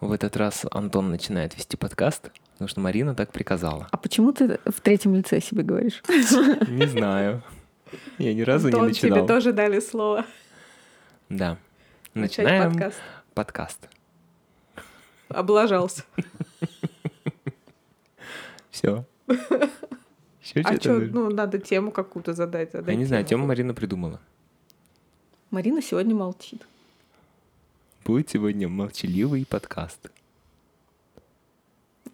В этот раз Антон начинает вести подкаст, потому что Марина так приказала. А почему ты в третьем лице себе говоришь? Не знаю. Я ни разу Антон, не начинал. тебе тоже дали слово. Да. Начать Начинаем подкаст. подкаст. Облажался. Все. А что, ну, надо тему какую-то задать. Я не знаю, тему. Марина придумала. Марина сегодня молчит. Будет сегодня молчаливый подкаст.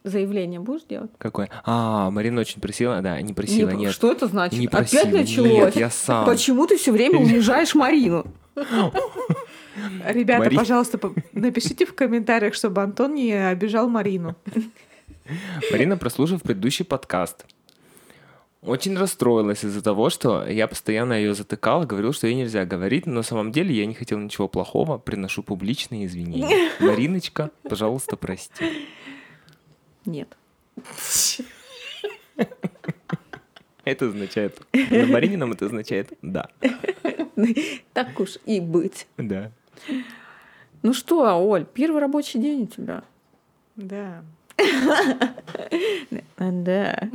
Заявление будешь делать? Какой? А, Марина очень просила, да, не просила, Не, нет. Что это значит? Не просила. Опять началось? Нет, я сам. Почему ты все время унижаешь Марину? Ребята, Мари- пожалуйста, по- напишите в комментариях, чтобы Антон не обижал Марину. Марина, прослушав предыдущий подкаст, очень расстроилась из-за того, что я постоянно ее затыкал, говорил, что ей нельзя говорить, но на самом деле я не хотел ничего плохого, приношу публичные извинения. Мариночка, пожалуйста, прости. Нет. Это означает... На Маринином это означает «да». Так уж и быть. Да. Ну что, Оль, первый рабочий день у тебя. Да. Да.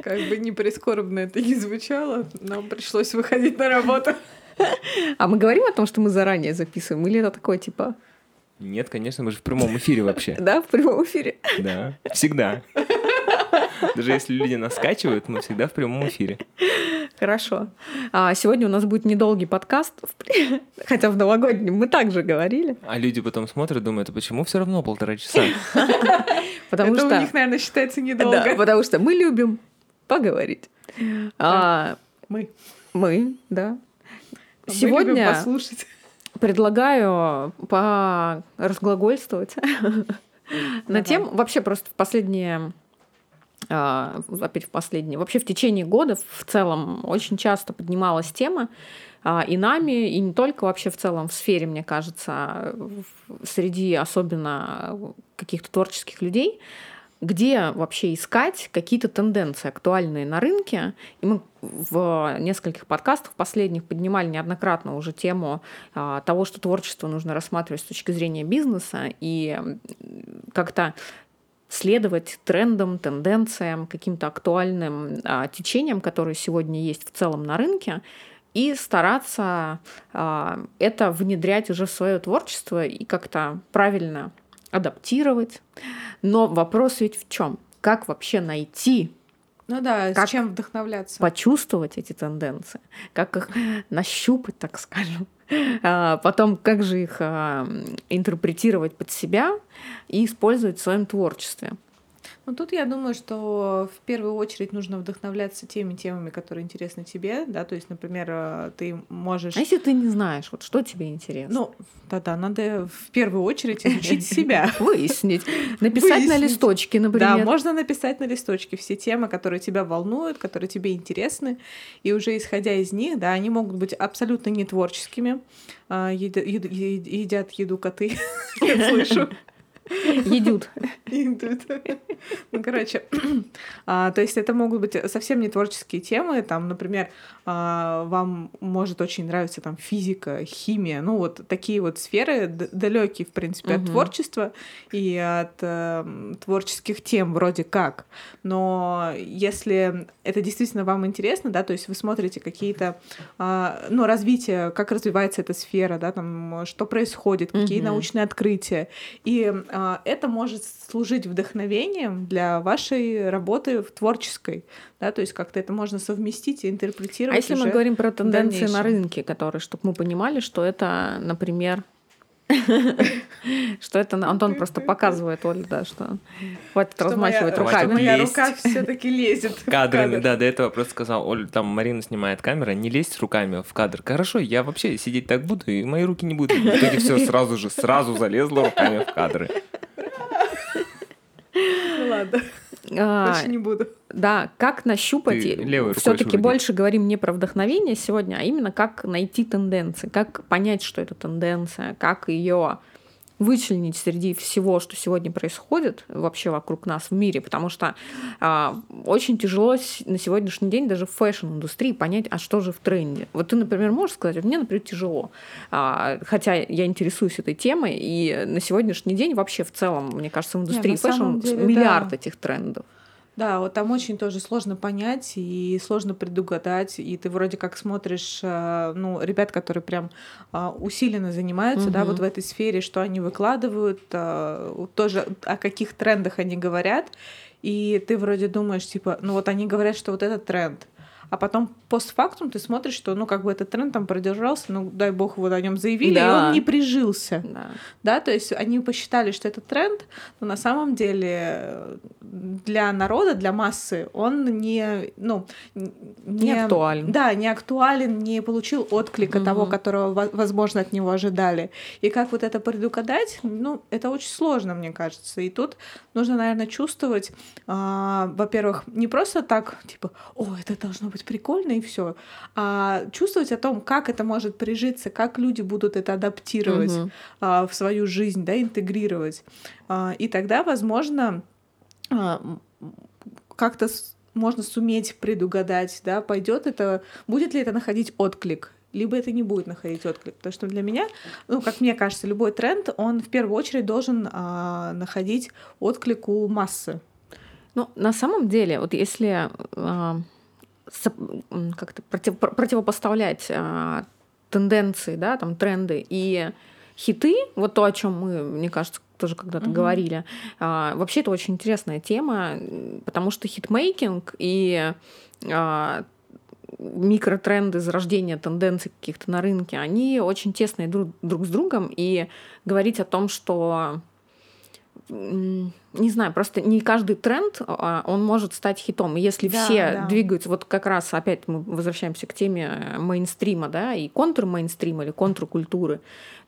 Как бы не прискорбно это не звучало, нам пришлось выходить на работу. А мы говорим о том, что мы заранее записываем? Или это такое, типа, Нет, конечно, мы же в прямом эфире вообще. да, в прямом эфире? Да, всегда. Даже если люди нас скачивают, мы всегда в прямом эфире. Хорошо. А сегодня у нас будет недолгий подкаст, хотя в новогоднем мы также говорили, А люди потом смотрят, думают, а почему все равно полтора часа? потому это что... у них, наверное, считается Да, недолго. потому что мы любим поговорить. А, Мы. мы, да. Мы любим Сегодня послушать. предлагаю поразглагольствовать на тему, вообще просто в последние а, опять в последние, вообще в течение года в целом очень часто поднималась тема а, и нами, и не только вообще в целом в сфере, мне кажется, среди особенно каких-то творческих людей, где вообще искать какие-то тенденции актуальные на рынке. И мы в нескольких подкастах последних поднимали неоднократно уже тему а, того, что творчество нужно рассматривать с точки зрения бизнеса и как-то следовать трендам, тенденциям, каким-то актуальным а, течениям, которые сегодня есть в целом на рынке, и стараться а, это внедрять уже в свое творчество и как-то правильно адаптировать. Но вопрос ведь в чем? Как вообще найти, Ну да, Как- с чем вдохновляться? почувствовать эти тенденции, как их нащупать, так скажем, А потом как же их а, интерпретировать под себя и использовать в своем творчестве. Ну, тут я думаю, что в первую очередь нужно вдохновляться теми темами, которые интересны тебе, да, то есть, например, э, ты можешь... А если ты не знаешь, вот что тебе интересно? Ну, да-да, надо в первую очередь изучить себя. выяснить, написать на листочке, Да, например. можно написать на листочке все темы, которые тебя волнуют, которые тебе интересны, и уже исходя из них, да, они могут быть абсолютно не творческими. А, Едят еду коты, я слышу. Едют. Идут. Ну, короче, а, то есть это могут быть совсем не творческие темы, там, например, а, вам может очень нравиться там физика, химия, ну вот такие вот сферы далекие, в принципе, от Мгм. творчества и от эм, творческих тем вроде как. Но если это действительно вам интересно, да, то есть вы смотрите какие-то, а, ну, развитие, как развивается эта сфера, да, там, что происходит, какие Мгм. научные открытия, и а, это может служить вдохновением для вашей работы в творческой, да, то есть как-то это можно совместить и интерпретировать. А если мы говорим про тенденции на рынке, которые, чтобы мы понимали, что это, например, что это Антон просто показывает Оле, да, что хватит размахивать руками. моя рука все-таки лезет. Кадрами, кадр. да, до этого просто сказал, Оль, там Марина снимает камера, не лезь руками в кадр. Хорошо, я вообще сидеть так буду, и мои руки не будут. В итоге все сразу же, сразу залезла руками в кадры. Ну ладно, больше не буду. Да, как нащупать. Все-таки больше говорим не про вдохновение сегодня, а именно как найти тенденции, как понять, что это тенденция, как ее вычленить среди всего, что сегодня происходит вообще вокруг нас в мире, потому что а, очень тяжело на сегодняшний день даже в fashion-индустрии понять, а что же в тренде. Вот ты, например, можешь сказать, мне, например, тяжело, а, хотя я интересуюсь этой темой, и на сегодняшний день вообще в целом, мне кажется, в индустрии fashion миллиард да. этих трендов. Да, вот там очень тоже сложно понять и сложно предугадать. И ты вроде как смотришь, э, ну, ребят, которые прям а, усиленно занимаются, угу. да, вот в этой сфере, что они выкладывают, э, тоже о каких трендах они говорят. И ты вроде думаешь, типа, ну вот они говорят, что вот этот тренд а потом постфактум ты смотришь, что, ну, как бы этот тренд там продержался, ну, дай бог, вот о нем заявили, да. и он не прижился. Да. да, то есть они посчитали, что это тренд, но на самом деле для народа, для массы он не, ну, не, не актуален. Да, не актуален, не получил отклика угу. того, которого, возможно, от него ожидали. И как вот это предугадать, ну, это очень сложно, мне кажется. И тут нужно, наверное, чувствовать, а, во-первых, не просто так, типа, о, это должно быть быть прикольно и все, а чувствовать о том, как это может прижиться, как люди будут это адаптировать угу. а, в свою жизнь, да, интегрировать. А, и тогда, возможно, а, как-то можно суметь предугадать, да, пойдет это, будет ли это находить отклик либо это не будет находить отклик. Потому что для меня, ну, как мне кажется, любой тренд, он в первую очередь должен а, находить отклик у массы. Ну, на самом деле, вот если а, как-то против, противопоставлять а, тенденции, да, там тренды и хиты, вот то, о чем мы, мне кажется, тоже когда-то угу. говорили. А, вообще это очень интересная тема, потому что хитмейкинг и а, микротренды зарождения тенденций каких-то на рынке, они очень тесные друг, друг с другом, и говорить о том, что не знаю, просто не каждый тренд, а, он может стать хитом. И если да, все да. двигаются, вот как раз опять мы возвращаемся к теме э, мейнстрима, да, и контр-мейнстрима или контркультуры,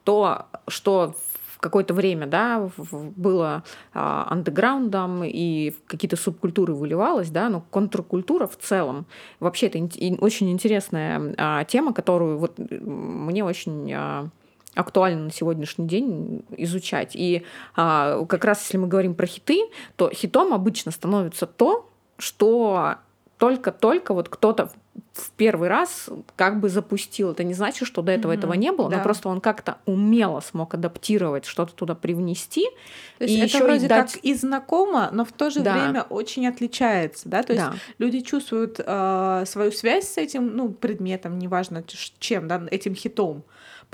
то, что в какое-то время, да, было а, андеграундом и какие-то субкультуры выливалось, да, но контркультура в целом, вообще это очень интересная а, тема, которую вот мне очень актуально на сегодняшний день изучать. И а, как раз если мы говорим про хиты, то хитом обычно становится то, что только-только вот кто-то в первый раз как бы запустил. Это не значит, что до этого mm-hmm. этого не было, да. но просто он как-то умело смог адаптировать, что-то туда привнести. То есть и это вроде дать... как и знакомо, но в то же да. время очень отличается, да. То есть да. люди чувствуют э, свою связь с этим, ну предметом, неважно чем, да, этим хитом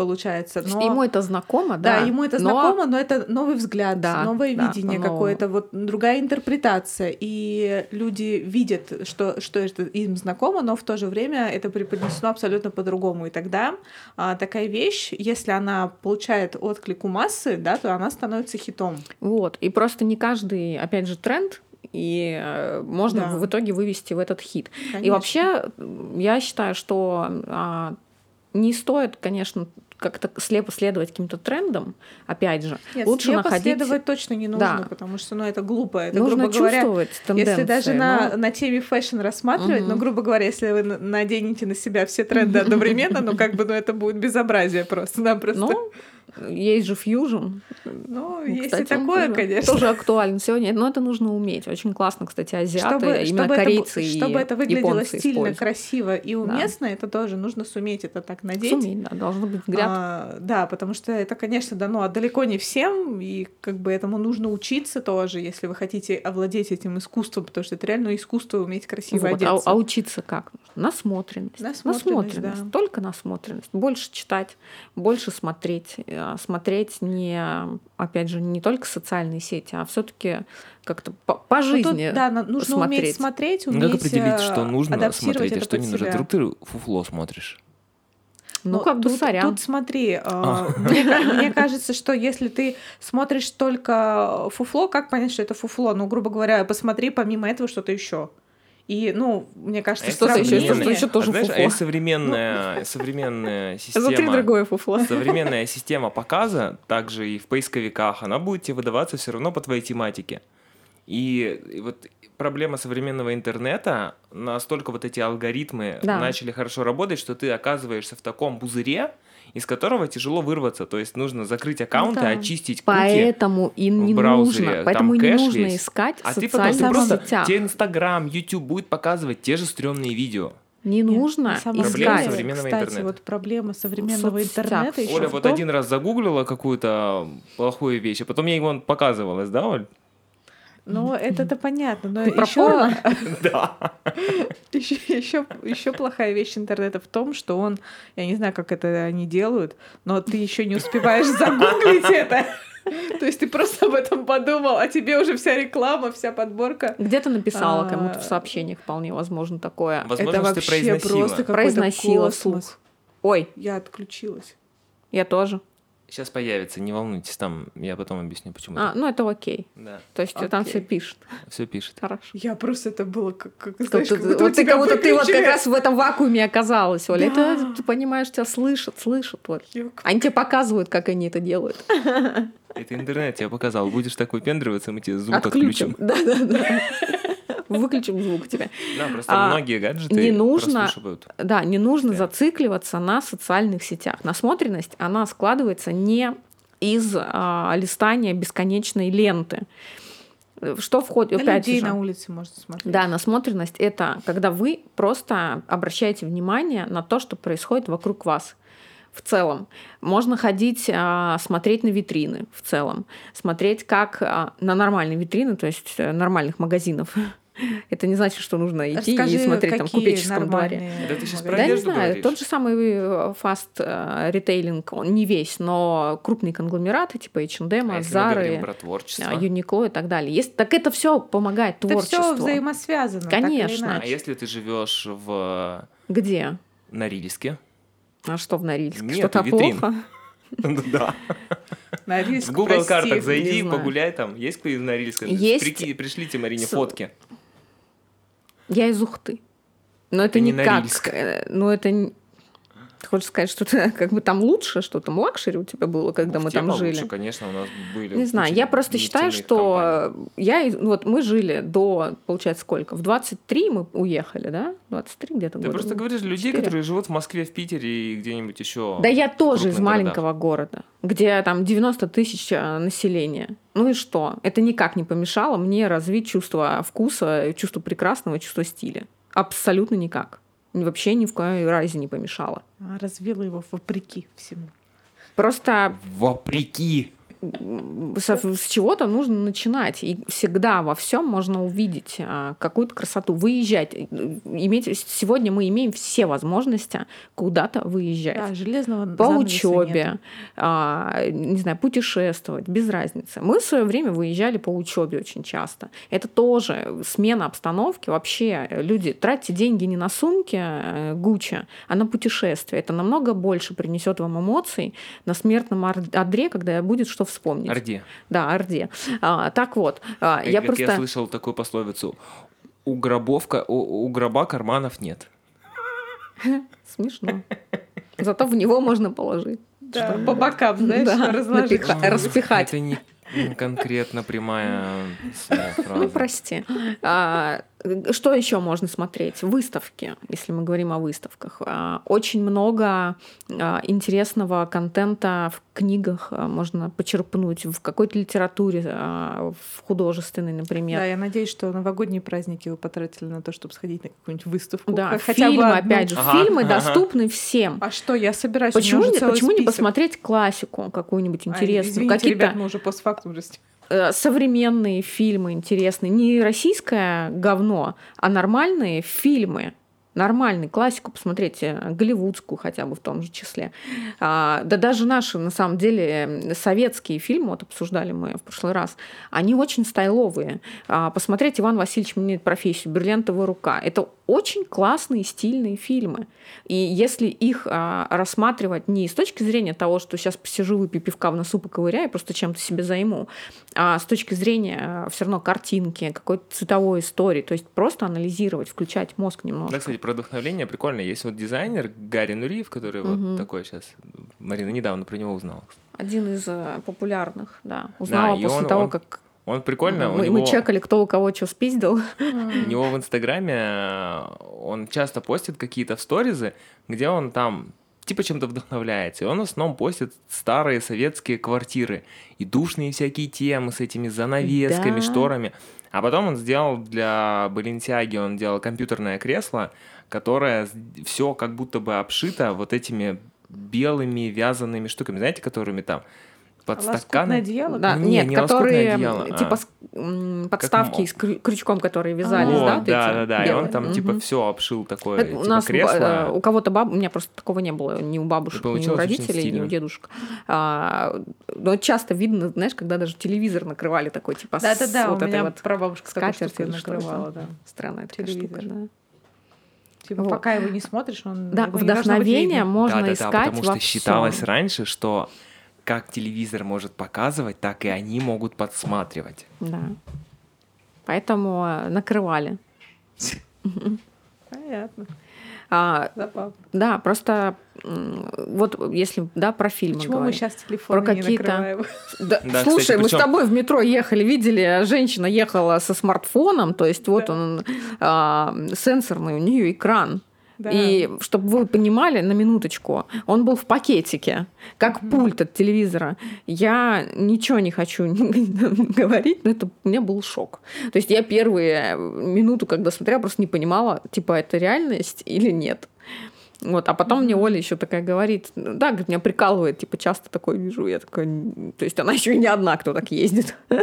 получается. Но... Ему это знакомо, да? Да, ему это знакомо, но это новый взгляд, да, новое да, видение но... какое-то, вот другая интерпретация. И люди видят, что, что это им знакомо, но в то же время это преподнесено абсолютно по-другому. И тогда а, такая вещь, если она получает отклик у массы, да, то она становится хитом. Вот. И просто не каждый, опять же, тренд и э, можно да. в итоге вывести в этот хит. Конечно. И вообще я считаю, что а, не стоит, конечно, как-то слепо следовать каким-то трендам, опять же, Нет, лучше слепо находить... следовать точно не нужно, да. потому что, ну, это глупо. Это, нужно грубо говоря, тенденции, если даже но... на, на теме fashion рассматривать, угу. ну, грубо говоря, если вы наденете на себя все тренды одновременно, ну, как бы, ну, это будет безобразие просто-напросто. Ну, есть же фьюжн. Ну, есть кстати, и такое, тоже, конечно. Тоже актуально сегодня, но это нужно уметь. Очень классно, кстати, азиаты, чтобы, именно чтобы корейцы это, и Чтобы это выглядело стильно, красиво и уместно, да. это тоже нужно суметь это так надеть. Суметь, да, должно быть взгляд. А, да, потому что это, конечно, дано далеко не всем, и как бы этому нужно учиться тоже, если вы хотите овладеть этим искусством, потому что это реально искусство уметь красиво вот, одеться. А, а учиться как? Насмотренность. Насмотренность, насмотренность да. только насмотренность. Больше читать, больше смотреть, э, смотреть не, опять же, не только социальные сети, а все-таки как-то по, по ну, жизни. тут, да, нужно смотреть. уметь смотреть, уметь ну, Как определить, что нужно смотреть, а что не нужно? Вдруг ты фуфло смотришь? Ну, ну как тут, бы сорян. Тут смотри, э, а. мне, мне кажется, что если ты смотришь только фуфло, как понять, что это фуфло? Ну, грубо говоря, посмотри помимо этого что-то еще. И, ну, мне кажется, что-то еще, что-то еще тоже а, знаешь, А современная, ну. современная система... Внутри другое фуфло. Современная система показа, также и в поисковиках, она будет тебе выдаваться все равно по твоей тематике. И, и вот проблема современного интернета, настолько вот эти алгоритмы да. начали хорошо работать, что ты оказываешься в таком пузыре, из которого тяжело вырваться. То есть нужно закрыть аккаунты, Ну да. очистить куки. Поэтому и не браузере, нужно, там поэтому и не нужно весь. искать в А ты потом ты просто, сетях. тебе Инстаграм, Ютуб будет показывать те же стрёмные видео. Не Нет, нужно Проблема искать. современного кстати, интернета. вот проблема современного В соцсетях. интернета еще Оля в вот том, один раз загуглила какую-то плохую вещь, а потом ей вон показывалось, да, Оль? Ну, это-то понятно, но еще? Да. еще, плохая вещь интернета в том, что он, я не знаю, как это они делают, но ты еще не успеваешь загуглить это. То есть ты просто об этом подумал, а тебе уже вся реклама, вся подборка. Где-то написала А, кому-то в сообщениях, вполне возможно, такое. Возможно, это что ты вообще произносила. просто какой-то Произносила вслух. Ой, Я отключилась. я тоже. Сейчас появится, не волнуйтесь, там я потом объясню, почему. А, ну это окей. Да, То есть там Окей. все пишет. все пишет. Хорошо. Я просто это было как, как Как знаешь, ты- как будто вот ты как будто ты вот как раз в этом вакууме оказалась, Оля. Да. Это, ты понимаешь, тебя слышат, слышат. Вот. Ёк. Они тебе показывают, как они это делают. Это интернет я показал. Будешь так выпендриваться, мы тебе звук отключим. Да, да, да. Выключим звук тебе. Да, просто А, многие гаджеты не нужно-. Да, не нужно Постоянно. зацикливаться на социальных сетях. Насмотренность, она складывается не из а, листания бесконечной ленты. Что входит, На опять людей же, на улице можно смотреть. Да, насмотренность это когда вы просто обращаете внимание на то, что происходит вокруг вас. В целом. Можно ходить, а, смотреть на витрины в целом. Смотреть как а, на нормальные витрины, то есть э, нормальных магазинов. Это не значит, что нужно идти Расскажи, и смотреть там купеческом дворе. Да ты щас про Да, не знаю, говоришь? тот же самый э, фаст э, ритейлинг, он не весь, но крупные конгломераты типа H&M, А если Zara, а, Uniqlo и так далее. Есть, так это все помогает Это творчеству. все взаимосвязано. Конечно. А если ты живешь в Где? Норильске? А что в Норильске? Нету Что-то витрин. плохо? Да. Норильск, В Google картах зайди, погуляй там. Есть кто из Норильска? Есть. Пришлите Марине фотки. Я из Ухты. Но это Это не никак. Норильск. э, Ну это... Ты хочешь сказать, что ты как бы там лучше, что там лакшери у тебя было, когда В мы там получше, жили? конечно, у нас были Не знаю, я просто считаю, что э, я, вот мы жили до, получается, сколько? В 23 мы уехали, да? 23 где-то Ты года просто говоришь людей, которые живут в Москве, в Питере и где-нибудь еще. Да я тоже из городах. маленького города, где там 90 тысяч э, населения. Ну и что? Это никак не помешало мне развить чувство вкуса, чувство прекрасного, чувство стиля. Абсолютно никак. Вообще ни в коей разе не помешало. А, Развила его вопреки всему. Просто Вопреки. С чего-то нужно начинать. И всегда во всем можно увидеть а, какую-то красоту. Выезжать. Э, Иметь... Сегодня мы имеем все возможности куда-то выезжать. Да, железного по учебе, а, не знаю, путешествовать, без разницы. Мы в свое время выезжали по учебе очень часто. Это тоже смена обстановки. Вообще люди тратьте деньги не на сумки э, Гуччи, а на путешествия. Это намного больше принесет вам эмоций на смертном одре, когда будет что вспомнить. Орде. Да, орде. А, так вот, а, я как просто... я слышал такую пословицу. У, гробовка, у, у гроба карманов нет. Смешно. Зато в него можно положить. Да, по бокам, знаешь, Да, разложить. распихать. Это не не конкретно прямая фраза. Ну, прости. А, что еще можно смотреть? Выставки, если мы говорим о выставках. А, Очень много а, интересного контента в книгах а, можно почерпнуть, в какой-то литературе, в художественной, например. Да, я надеюсь, что новогодние праздники вы потратили на то, чтобы сходить на какую-нибудь выставку. Да, хотя бы фильмы, одну. опять же, Ага, фильмы ага. доступны всем. А что, я собираюсь. Почему, не, почему не посмотреть классику какую-нибудь Ай, интересную? извините, Какие-то ребят, мы уже постфактум э, современные фильмы интересные. Не российское говно, а нормальные фильмы. Нормальный, классику посмотрите, голливудскую хотя бы в том же числе. А, да даже наши, на самом деле, э, советские фильмы, вот обсуждали мы в прошлый раз, они очень стайловые. А, посмотреть «Иван Васильевич меняет профессию», «Бриллиантовая рука». Это очень классные, стильные фильмы. И если их а, рассматривать не с точки зрения того, что сейчас посижу, выпью пивка в носу, поковыряю, просто чем-то себе займу, а с точки зрения все равно картинки, какой-то цветовой истории, то есть просто анализировать, включать мозг немножко. Да, кстати, про вдохновление прикольно. Есть вот дизайнер Гарри Нуриев, который Мгм. вот такой сейчас. Марина недавно про него узнала. Один из э, популярных, да. Узнала и после он- того, он как Он прикольно, у мы, него, мы чекали, кто у кого что спиздил. у него в Инстаграме э, он часто постит какие-то сторизы, где он там типа чем-то вдохновляется. И он в основном постит старые советские квартиры и душные всякие темы с этими занавесками, Да. шторами. А потом он сделал для Баленсиаги, он делал компьютерное кресло, которое все как будто бы обшито вот этими белыми вязаными штуками, знаете, которыми там Лоскутное подстаканы. одеяло? Да, Не, нет, не которые одеяло, а. типа с- м, подставки с крю- крючком, которые вязались, Вот, да? Вот, да, эти да, да. И он там типа Мгм. все обшил такое, Это типа у нас кресло. э, у кого-то баб, у меня просто такого не было ни у бабушек, ни у родителей, ни у дедушек. А, но часто видно, знаешь, когда даже телевизор накрывали такой типа с Да-да-да, вот у этой меня вот прабабушка штукой накрывала, да. Странная такая штука, Телевизор. да. Типа, Вот. пока его не смотришь, он Да, вдохновение видно. можно да, да, искать да, потому во что считалось всём. раньше, что как телевизор может показывать, так и они могут подсматривать. Да. Поэтому э, накрывали. Понятно. А, Забавно. да, просто вот если да про фильмы Почему мы говорим. сейчас телефоны Про не какие-то- накрываем? Да, Да, слушай, кстати, мы с причём- тобой в метро ехали, видели, а женщина ехала со смартфоном, то есть вот Да. он а, сенсорный, у нее экран. Да. И чтобы вы понимали, на минуточку, он был в пакетике, как пульт от телевизора. Я ничего не хочу говорить, но это у меня был шок. То есть я первые минуту, когда смотрела, просто не понимала, типа, это реальность или нет. Вот, а потом мне Оля еще такая говорит, да, говорит, меня прикалывает, типа, часто такое вижу, я такая, «Н- то есть она еще и не одна, кто так ездит.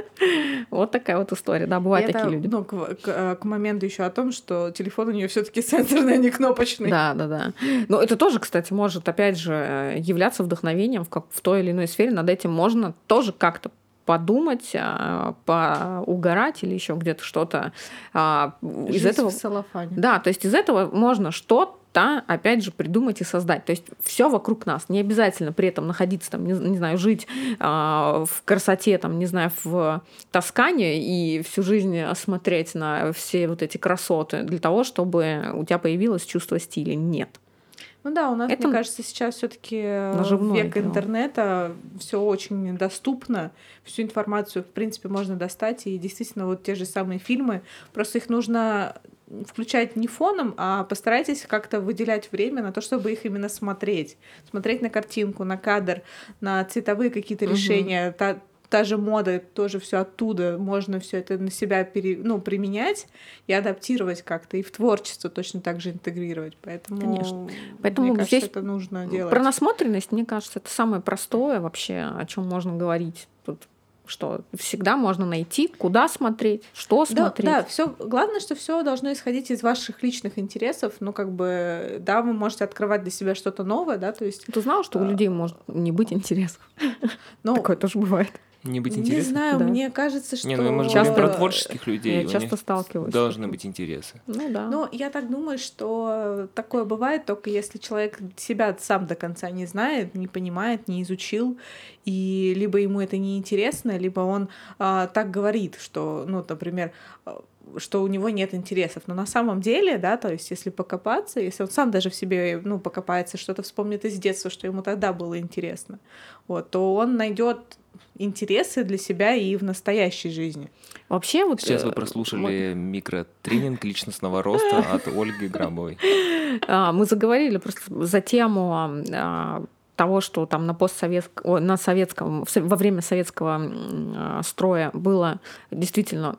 Вот такая вот история, да, бывают такие люди. Ну, к, моменту еще о том, что телефон у нее все-таки сенсорный, а не кнопочный. Да, да, да. Но это тоже, кстати, может, опять же, являться вдохновением в, как, в той или иной сфере. Над этим можно тоже как-то подумать, а, поугарать или еще где-то что-то а, из этого. в салафане. Да, то есть из этого можно что-то, опять же, придумать и создать. То есть все вокруг нас. Не обязательно при этом находиться там, не, не знаю, жить а, в красоте, там, не знаю, в Тоскане и всю жизнь смотреть на все вот эти красоты для того, чтобы у тебя появилось чувство стиля. Нет. Ну да, у нас, Это мне кажется, сейчас все-таки наживное век кино. интернета, все очень доступно, всю информацию, в принципе, можно достать, и действительно вот те же самые фильмы, просто их нужно включать не фоном, а постарайтесь как-то выделять время на то, чтобы их именно смотреть. Смотреть на картинку, на кадр, на цветовые какие-то решения. Та, та же мода, тоже все оттуда, можно все это на себя пере, ну, применять и адаптировать как-то, и в творчество точно так же интегрировать. Поэтому, Конечно. Поэтому мне кажется, здесь это нужно делать. Про насмотренность, мне кажется, это самое простое вообще, о чем можно говорить. Тут что всегда можно найти, куда смотреть, что Да, смотреть. да, все. Главное, что все должно исходить из ваших личных интересов. Ну, как бы, да, вы можете открывать для себя что-то новое, да, то есть. Ты знал, что у А. людей может не быть интересов? Ну, Такое тоже бывает. Не быть не интересно? знаю, Да. мне кажется, что. Не, ну мы же Часто- про творческих людей. Я у часто них сталкиваюсь. должны быть интересы. Ну да. Ну, я так думаю, что такое бывает только если человек себя сам до конца не знает, не понимает, не изучил, и либо ему это не интересно, либо он а, так говорит, что, ну, например, а, что у него нет интересов. Но на самом деле, да, то есть если покопаться, если он сам даже в себе, ну, покопается, что-то вспомнит из детства, что ему тогда было интересно, вот, то он найдет интересы для себя и в настоящей жизни. Вообще вот... Сейчас вы э, прослушали микротренинг личностного роста от Ольги Грабовой. А, Мы заговорили просто за тему а, того, что там на постсоветском, на советском, во время советского а, строя было действительно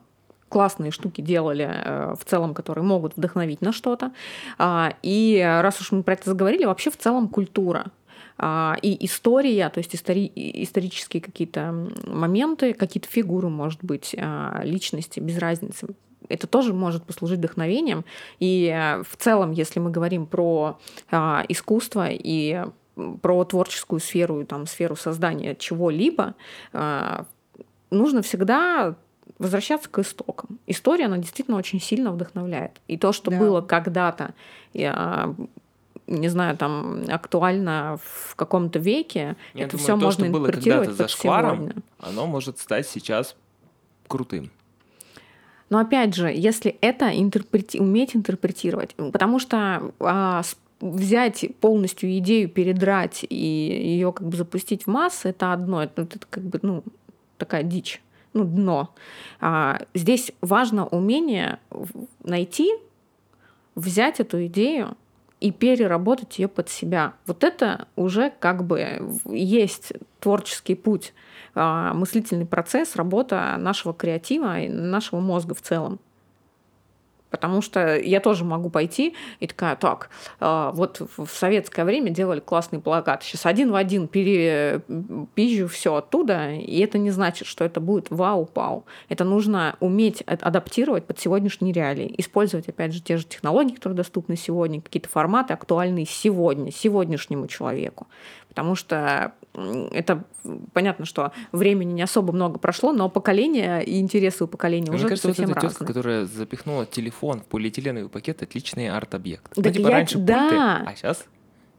классные штуки делали э, в целом, которые могут вдохновить на что-то. И раз уж мы про это заговорили, вообще в целом культура и история, то есть истори- исторические какие-то моменты, какие-то фигуры, может быть, а, личности, без разницы. Это тоже может послужить вдохновением. И э, в целом, если мы говорим про а, искусство и про творческую сферу, там, сферу создания чего-либо, а, нужно всегда возвращаться к истокам. История, она действительно очень сильно вдохновляет. И то, что Да. было когда-то, а, не знаю, там актуально в каком-то веке, Я это думаю, все то, можно что было когда-то под зашкваром, сегодня. Оно может стать сейчас крутым. Но опять же, если это интерпрети- уметь интерпретировать, потому что а, взять полностью идею, передрать и ее как бы запустить в массы, это одно, это, это как бы ну такая дичь, ну дно. А, здесь важно умение найти, взять эту идею и переработать ее под себя. Вот это уже как бы есть творческий путь, а, мыслительный процесс, работа нашего креатива и нашего мозга в целом. Потому что я тоже могу пойти и такая, так, э, вот в советское время делали классный плакат. Сейчас один в один перепизжу все оттуда, и это не значит, что это будет вау-пау. Это нужно уметь адаптировать под сегодняшние реалии. Использовать, опять же, те же технологии, которые доступны сегодня, какие-то форматы актуальные сегодня, сегодняшнему человеку. Потому что это понятно, что времени не особо много прошло, но поколение и интересы у поколения Мне уже кажется, совсем вот эта тетка, которая запихнула телефон в полиэтиленовый пакет, отличный арт-объект. Так ну, типа я- раньше пульты, да. а сейчас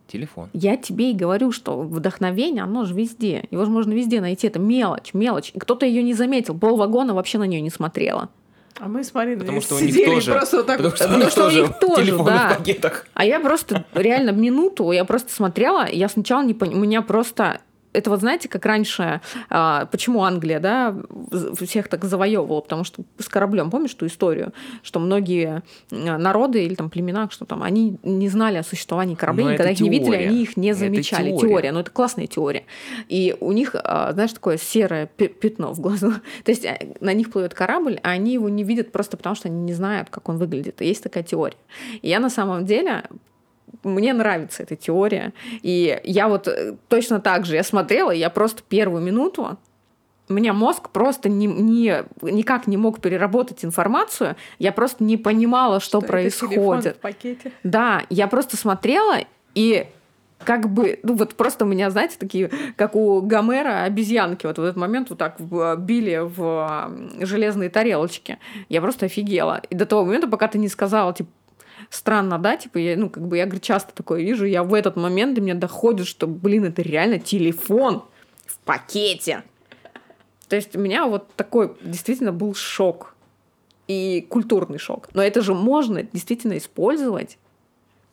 телефон. Я тебе и говорю, что вдохновение, оно же везде. Его же можно везде найти. Это мелочь, мелочь. И кто-то ее не заметил. Пол вагона вообще на нее не смотрела. А мы с Мариной Потому что у них сидели тоже- просто вот так Потому что у Потому них что у тоже них тоже, телефоны да. в пакетах. А я просто реально минуту, я просто смотрела, я сначала не поняла, у меня просто это вот знаете, как раньше, а, почему Англия, да, всех так завоевывала, потому что с кораблем, помнишь ту историю, что многие а, народы или там племена, что там, они не знали о существовании кораблей, Но никогда это их не видели, теория. они их не Это замечали. теория. Теория, но это классная теория. И у них, а, знаешь, такое серое пятно в глазу. То есть на них плывет корабль, а они его не видят просто потому, что они не знают, как он выглядит. И есть такая теория. И я на самом деле мне нравится эта теория. И я вот э, точно так же, я смотрела, я просто первую минуту, у меня мозг просто не, не, никак не мог переработать информацию, я просто не понимала, что, это телефон происходит. в пакете. Да, я просто смотрела и как бы, ну вот просто у меня, знаете, такие, как у Гомера, обезьянки, вот в этот момент вот так в- били в железные тарелочки. Я просто офигела. И до того момента, пока ты не сказала, типа, странно, да, типа, я, ну, как бы, я, говорю, часто такое вижу, я в этот момент до меня доходит, что, блин, это реально телефон в пакете. То есть у меня вот такой действительно был шок и культурный шок. Но это же можно действительно использовать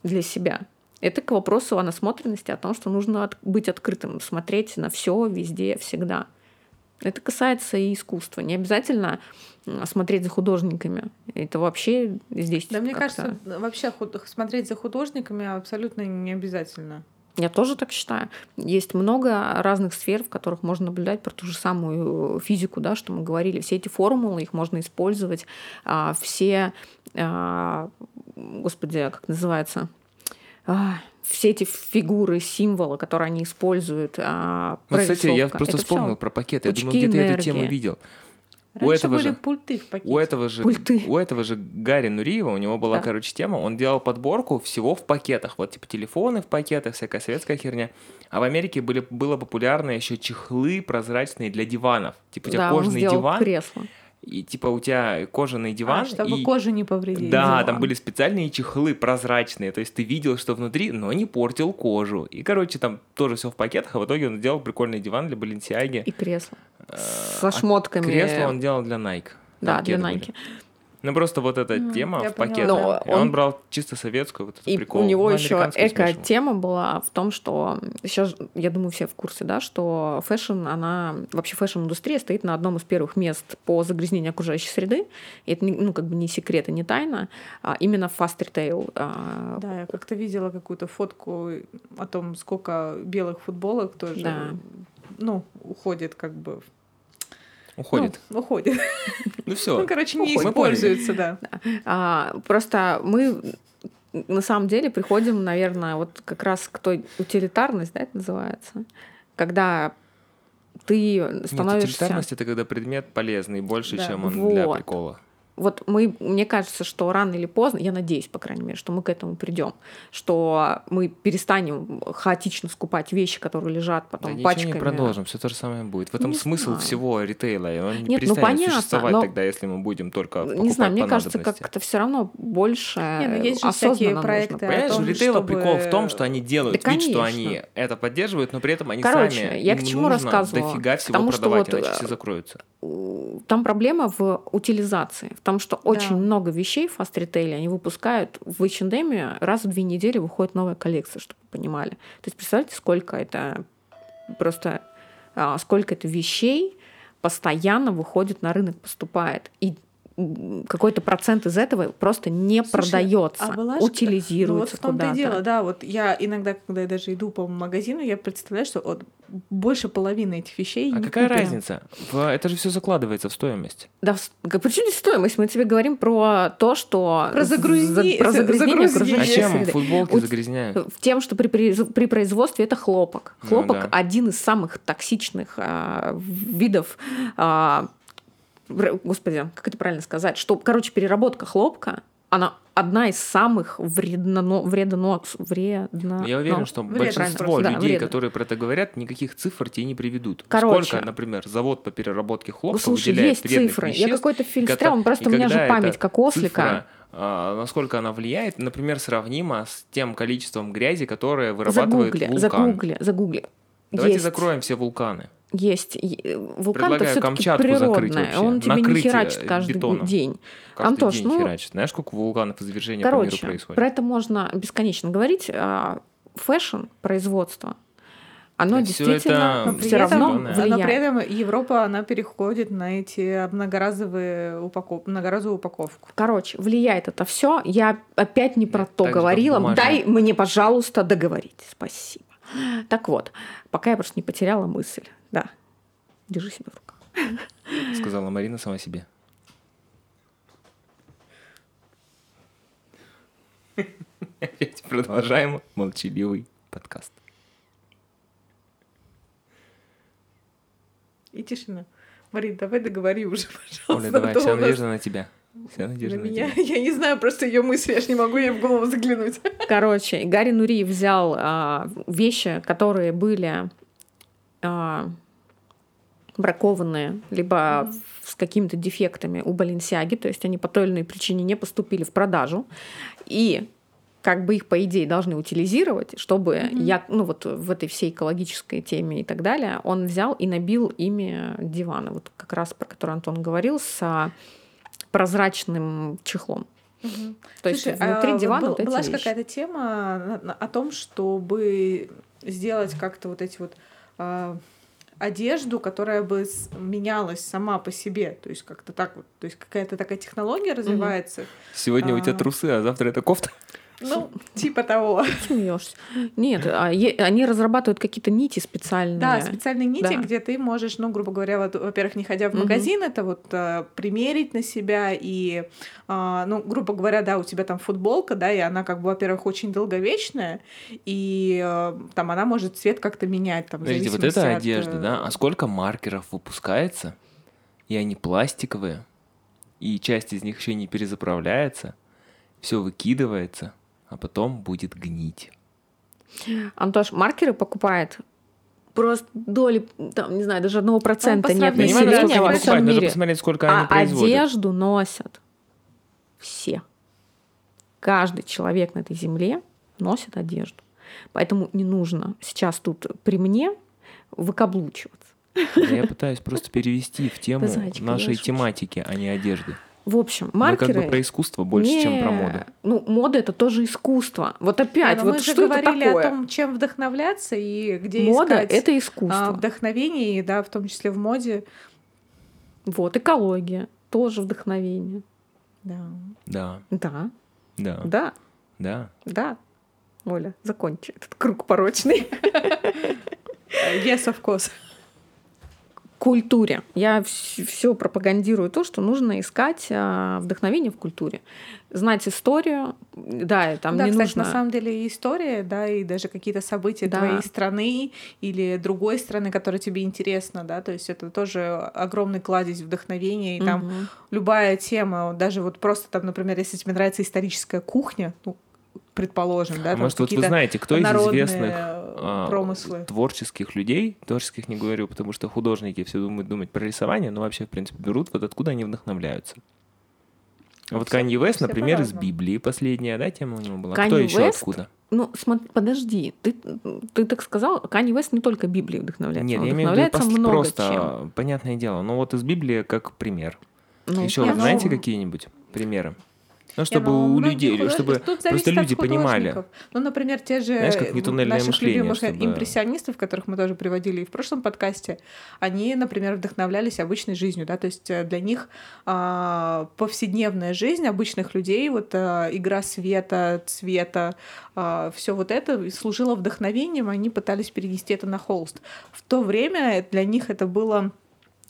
для себя. Это к вопросу о насмотренности, о том, что нужно от- быть открытым, смотреть на все везде, всегда. Это касается и искусства. Не обязательно смотреть за художниками. Это вообще здесь. Да, мне кажется, вообще худ- смотреть за художниками абсолютно не обязательно. Я тоже так считаю. Есть много разных сфер, в которых можно наблюдать про ту же самую физику, да, что мы говорили. Все эти формулы, их можно использовать. А, все, а, господи, как называется, А, все эти фигуры, символы, которые они используют. а, Вот, кстати, я просто это вспомнил про пакеты. Я думаю, пучки где-то я эту тему энергии. видел. У Раньше этого были же- пульты в пакете. У этого же, Пульты. у этого же Гарри Нуриева, у него была, Да. короче, тема, он делал подборку всего в пакетах. Вот, типа, телефоны в пакетах, всякая советская херня. А в Америке были, было популярно еще чехлы прозрачные для диванов. Типа, у тебя Да, он кожаный сделал диван, кресло. И, типа, у тебя кожаный диван. А, чтобы и... кожу не повредить. Да, диван. там были специальные чехлы прозрачные, то есть ты видел, что внутри, но не портил кожу. И, короче, там тоже все в пакетах, а в итоге он сделал прикольный диван для Баленсиаги. И кресло. Э, Со шмотками. Кресло он делал для Nike. Да, для кеды были. Ну, просто вот эта М, тема в пакетах. да. И он, Он- брал чисто советскую, вот этот И прикол. у него Ну, еще эко-тема была в том, что сейчас, я думаю, все в курсе, да, что fashion, она вообще fashion-индустрия стоит на одном из первых мест по загрязнению окружающей среды. И это, не- ну, как бы не секрет и не тайна. А именно fast retail. а, Да, я как-то видела какую-то фотку о том, сколько белых футболок тоже, Да. ну, уходит как бы. Уходит. Ну, уходит. Ну, все. Ну, короче, не Уходит. Используется, да. А, просто мы на самом деле приходим, наверное, вот как раз к той утилитарность, да, это называется, когда ты Нет, становишься... утилитарность это когда предмет полезный больше, Да. чем он для Вот. прикола. Вот мы, мне кажется, что рано или поздно, я надеюсь, по крайней мере, что мы к этому придем, что мы перестанем хаотично скупать вещи, которые лежат Да потом ничего пачками. не продолжим, все то же самое будет. В этом Не смысл знаю. всего ритейла. и Он не Нет, ну перестанет понятно, существовать но- тогда, если мы будем только Не знаю, покупать мне по кажется, как-то все равно больше Не, ну есть же осознанно всякие нужно. проекты о Понимаешь, том, ритейла чтобы- прикол в том, что они делают Да, вид, что конечно. они это поддерживают, но при этом они Короче, сами я к чему нужно рассказывала? дофига всего Потому что продавать, вот, иначе э, все закроются. там проблема в утилизации, в том, что очень Да. много вещей в фаст-ритейле они выпускают в H&M раз в две недели выходит новая коллекция, чтобы вы понимали. То есть представьте, сколько это просто а, сколько это вещей постоянно выходит на рынок, поступает. И какой-то процент из этого просто не Слушай, продается, а была утилизируется Ну, вот в том-то и куда-то. дело, да. Вот я иногда, когда я даже иду по магазину, я представляю, что вот больше половины этих вещей А не какая куплено. разница? Это же все закладывается в стоимость. Да, причем здесь стоимость? Мы тебе говорим про то, что... Про загрузни- за- про загрязнение загрузни- А чем среды. футболки Вот загрязняют? В тем, что при, при производстве это хлопок. Ну Хлопок да. один из самых токсичных а, видов. а, господи, как это правильно сказать? Что, короче, переработка хлопка, она одна из самых вредно, вредно, вредно, Я уверен, ну, что вредно, большинство просто, да, людей, вредно. которые про это говорят, никаких цифр тебе не приведут. Короче. Сколько, например, завод по переработке хлопка Слушай, выделяет есть вредных цифры. Я веществ, какой-то фильм ката- смотрела, просто у меня же когда память как ослика. цифра, а, насколько она влияет, например, сравнимо с тем количеством грязи, которое вырабатывает Загугли, вулкан. загугли, загугли. Давайте Есть. закроем все вулканы. Есть. Э, Вулкан это Предлагаю все-таки Камчатку природное. Он тебе не э, херачит каждый бетоном. день. Каждый Антош, день ну, херачит. Знаешь, сколько вулканов извержений по миру Короче, происходит? про это можно бесконечно говорить. А, Фэшн, производство, оно всё действительно это Но при, все этом, равно зелёное. но при влияет. этом Европа, она переходит на эти многоразовые упаков... многоразовую упаковку. Короче, влияет это все. Я опять не про Это то говорила. бумажные. Дай мне, пожалуйста, договорить. Спасибо. Так вот, пока я просто не потеряла мысль. Держи себя в руках. Сказала Марина сама себе. Опять продолжаем молчаливый подкаст. И тишина. Марин, давай договори уже, пожалуйста. Оля, давай, вся надежда на тебя. Вся на надежда на меня. тебя. Я не знаю просто ее мысли, я ж не могу ей в голову заглянуть. Короче, Гарри Нури взял а, вещи, которые были а, бракованные, либо с какими-то дефектами у Баленсиаги, то есть они по той или иной причине не поступили в продажу, и как бы их, по идее, должны утилизировать, чтобы Мгм. я, ну вот в этой всей экологической теме и так далее, он взял и набил ими диваны, вот как раз про который Антон говорил, с а, прозрачным чехлом. То есть Слушай, внутри а дивана был- вот эти была же какая-то тема на- о том, чтобы сделать как-то вот эти вот а, одежду, которая бы менялась сама по себе, то есть как-то так вот, то есть какая-то такая технология развивается, Сегодня у тебя А. трусы, а завтра это кофта. Ну типа того. Смеешься. Нет, а они разрабатывают какие-то нити специальные. Да, специальные нити, Да. где ты можешь, ну, грубо говоря, вот, во-первых, не ходя в магазин, это вот а, примерить на себя и, а, ну, грубо говоря, да, у тебя там футболка, да, и она как бы, во-первых, очень долговечная, и а, там она может цвет как-то менять, там, Подождите, вот это от, одежда, э, да? А сколько маркеров выпускается? И они пластиковые. И часть из них еще не перезаправляется. Все выкидывается, а потом будет гнить. Антош маркеры покупает просто доли, там, не знаю, даже одного процента нет населения во они всем мире. посмотреть, сколько они А производят. одежду носят все. Каждый человек на этой земле носит одежду. Поэтому не нужно сейчас тут при мне выкаблучиваться. Да Я пытаюсь просто перевести в тему Зайчик, нашей тематики, а не одежды. В общем, Мы маркеры... как бы про искусство больше, чем про Не, моду. Ну, мода это тоже искусство. Вот опять, но вот мы же это говорили такое? о том, чем вдохновляться и где Мода искать это а, искусство. вдохновение, и, да, в том числе в моде. Вот, экология тоже вдохновение. Да. Да, Да, да, да, да. да. Оля, закончи этот круг порочный. Yes, of course. Культуре. Я все пропагандирую то, что нужно искать а, вдохновение в культуре. Знать историю, да, там да, не кстати, нужно... на самом деле и история, да, и даже какие-то события Да. твоей страны или другой страны, которая тебе интересна, да, то есть это тоже огромный кладезь вдохновения, и там Мгм. любая тема, даже вот просто там, например, если тебе нравится историческая кухня, ну, предположим, да, А там может, вот вы какие-то знаете, кто из народные, известных а, промыслы. творческих людей, творческих не говорю, потому что художники все думают думать про рисование, но вообще, в принципе, берут вот откуда они вдохновляются. А вот Все- Канье Вест, например, из. Библии последняя, да, тема у него была. Канье Кто еще откуда? Ну, смотри, подожди, ты, ты так сказал, Канни Вест не только Библией вдохновляется, Нет, он я имею в виду много просто, чем. понятное дело. Ну вот из Библии как пример. Ну, еще не, вы знаете ну, какие-нибудь примеры? Ну, чтобы ну, у людей, чтобы Тут просто люди понимали. Ну, например, те же Знаешь, как наших мышление, любимых чтобы- импрессионистов, которых мы тоже приводили и в прошлом подкасте, они, например, вдохновлялись обычной жизнью, да, то есть э, для них а, повседневная жизнь обычных людей, вот а, игра света, цвета, все вот это служило вдохновением, они пытались перенести это на холст. В то время для них это было